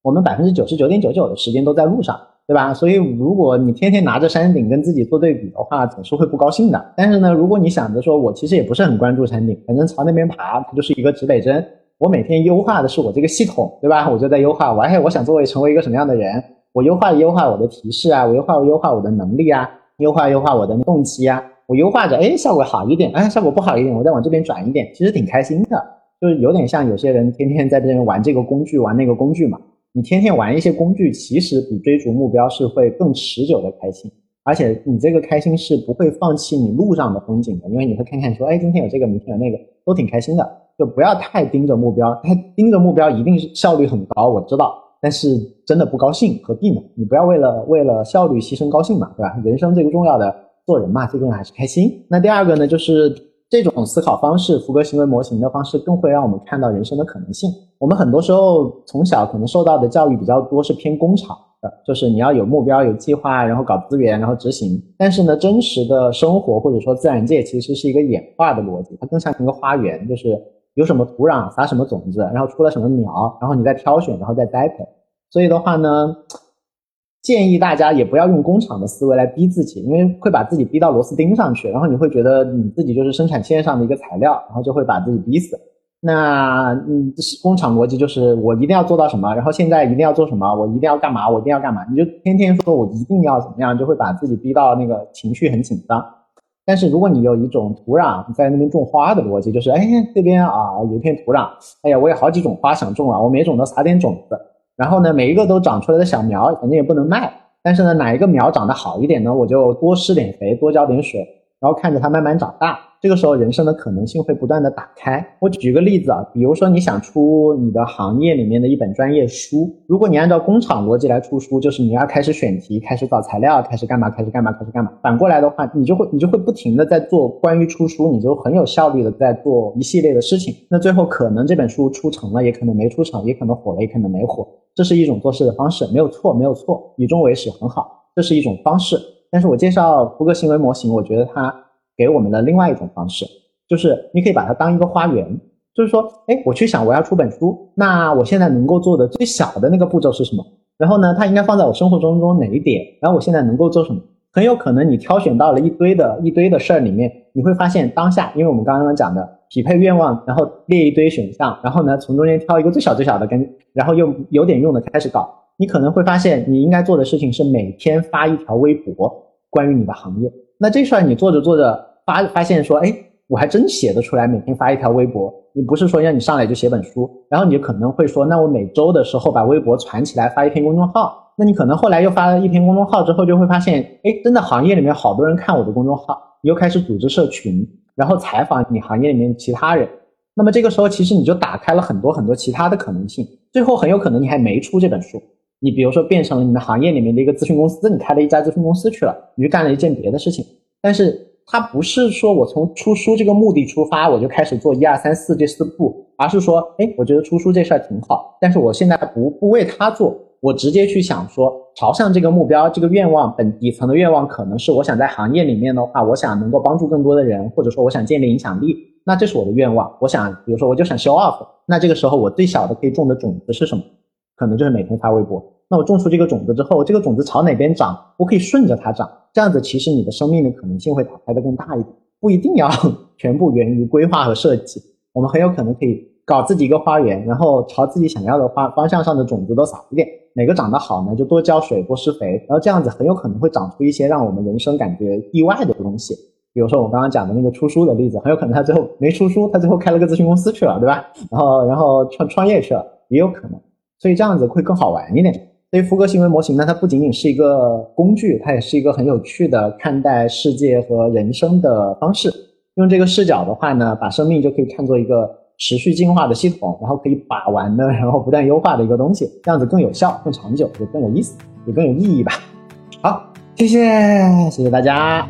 我们百分之九十九点九九的时间都在路上，对吧？所以如果你天天拿着山顶跟自己做对比的话，总是会不高兴的。但是呢，如果你想着说我其实也不是很关注山顶，反正朝那边爬，它就是一个指北针。我每天优化的是我这个系统，对吧？我就在优化，我还我想作为成为一个什么样的人，我优化优化我的提示啊，我优化优化我的能力啊，优化优化我的动机啊。我优化着，哎，效果好一点，哎，效果不好一点，我再往这边转一点，其实挺开心的，就是有点像有些人天天在这边玩这个工具，玩那个工具嘛。你天天玩一些工具，其实比追逐目标是会更持久的开心，而且你这个开心是不会放弃你路上的风景的，因为你会看看说，哎，今天有这个，明天有那个，都挺开心的。就不要太盯着目标，太盯着目标一定是效率很高，我知道，但是真的不高兴，何必呢？你不要为了为了效率牺牲高兴嘛，对吧？人生最重要的做人嘛，最重要还是开心。那第二个呢，就是这种思考方式，福格行为模型的方式，更会让我们看到人生的可能性。我们很多时候从小可能受到的教育比较多是偏工厂的，就是你要有目标、有计划，然后搞资源，然后执行。但是呢，真实的生活或者说自然界其实是一个演化的逻辑，它更像一个花园，就是。有什么土壤撒什么种子，然后出了什么苗，然后你再挑选，然后再栽培。所以的话呢，建议大家也不要用工厂的思维来逼自己，因为会把自己逼到螺丝钉上去，然后你会觉得你自己就是生产线上的一个材料，然后就会把自己逼死。那嗯，工厂逻辑就是我一定要做到什么，然后现在一定要做什么，我一定要干嘛，我一定要干嘛，你就天天说我一定要怎么样，就会把自己逼到那个情绪很紧张。但是如果你有一种土壤在那边种花的逻辑，就是哎这边啊有一片土壤，哎呀我有好几种花想种啊，我每种都撒点种子，然后呢每一个都长出来的小苗，反正也不能卖，但是呢哪一个苗长得好一点呢，我就多施点肥，多浇点水，然后看着它慢慢长大。这个时候，人生的可能性会不断的打开。我举个例子啊，比如说你想出你的行业里面的一本专业书，如果你按照工厂逻辑来出书，就是你要开始选题，开始找材料，开始干嘛，开始干嘛，开始干嘛。反过来的话，你就会你就会不停的在做关于出书，你就很有效率的在做一系列的事情。那最后可能这本书出成了，也可能没出成，也可能火了，也可能没火。这是一种做事的方式，没有错，没有错，以终为始很好，这是一种方式。但是我介绍福格行为模型，我觉得它。给我们的另外一种方式，就是你可以把它当一个花园，就是说，哎，我去想我要出本书，那我现在能够做的最小的那个步骤是什么？然后呢，它应该放在我生活中中哪一点？然后我现在能够做什么？很有可能你挑选到了一堆的一堆的事儿里面，你会发现当下，因为我们刚刚讲的匹配愿望，然后列一堆选项，然后呢，从中间挑一个最小最小的，跟然后又有点用的开始搞，你可能会发现你应该做的事情是每天发一条微博，关于你的行业。那这事儿你做着做着发发现说，哎，我还真写得出来，每天发一条微博。你不是说让你上来就写本书，然后你就可能会说，那我每周的时候把微博传起来发一篇公众号。那你可能后来又发了一篇公众号之后，就会发现，哎，真的行业里面好多人看我的公众号，你又开始组织社群，然后采访你行业里面其他人。那么这个时候其实你就打开了很多很多其他的可能性。最后很有可能你还没出这本书。你比如说变成了你们行业里面的一个咨询公司，你开了一家咨询公司去了，你去干了一件别的事情。但是它不是说我从出书这个目的出发，我就开始做一二三四这四步，而是说，哎，我觉得出书这事儿挺好，但是我现在不不为它做，我直接去想说，朝向这个目标，这个愿望本底层的愿望可能是我想在行业里面的话，我想能够帮助更多的人，或者说我想建立影响力，那这是我的愿望。我想，比如说我就想 show off，那这个时候我最小的可以种的种子是什么？可能就是每天发微博。那我种出这个种子之后，这个种子朝哪边长，我可以顺着它长。这样子，其实你的生命的可能性会打开的更大一点。不一定要 全部源于规划和设计，我们很有可能可以搞自己一个花园，然后朝自己想要的花方向上的种子都撒一点。哪个长得好呢，就多浇水、多施肥，然后这样子很有可能会长出一些让我们人生感觉意外的东西。比如说我刚刚讲的那个出书的例子，很有可能他最后没出书，他最后开了个咨询公司去了，对吧？然后然后创创业去了，也有可能。所以这样子会更好玩一点。所以福格行为模型呢，它不仅仅是一个工具，它也是一个很有趣的看待世界和人生的方式。用这个视角的话呢，把生命就可以看作一个持续进化的系统，然后可以把玩的，然后不断优化的一个东西，这样子更有效、更长久，也更有意思，也更有意义吧。好，谢谢，谢谢大家。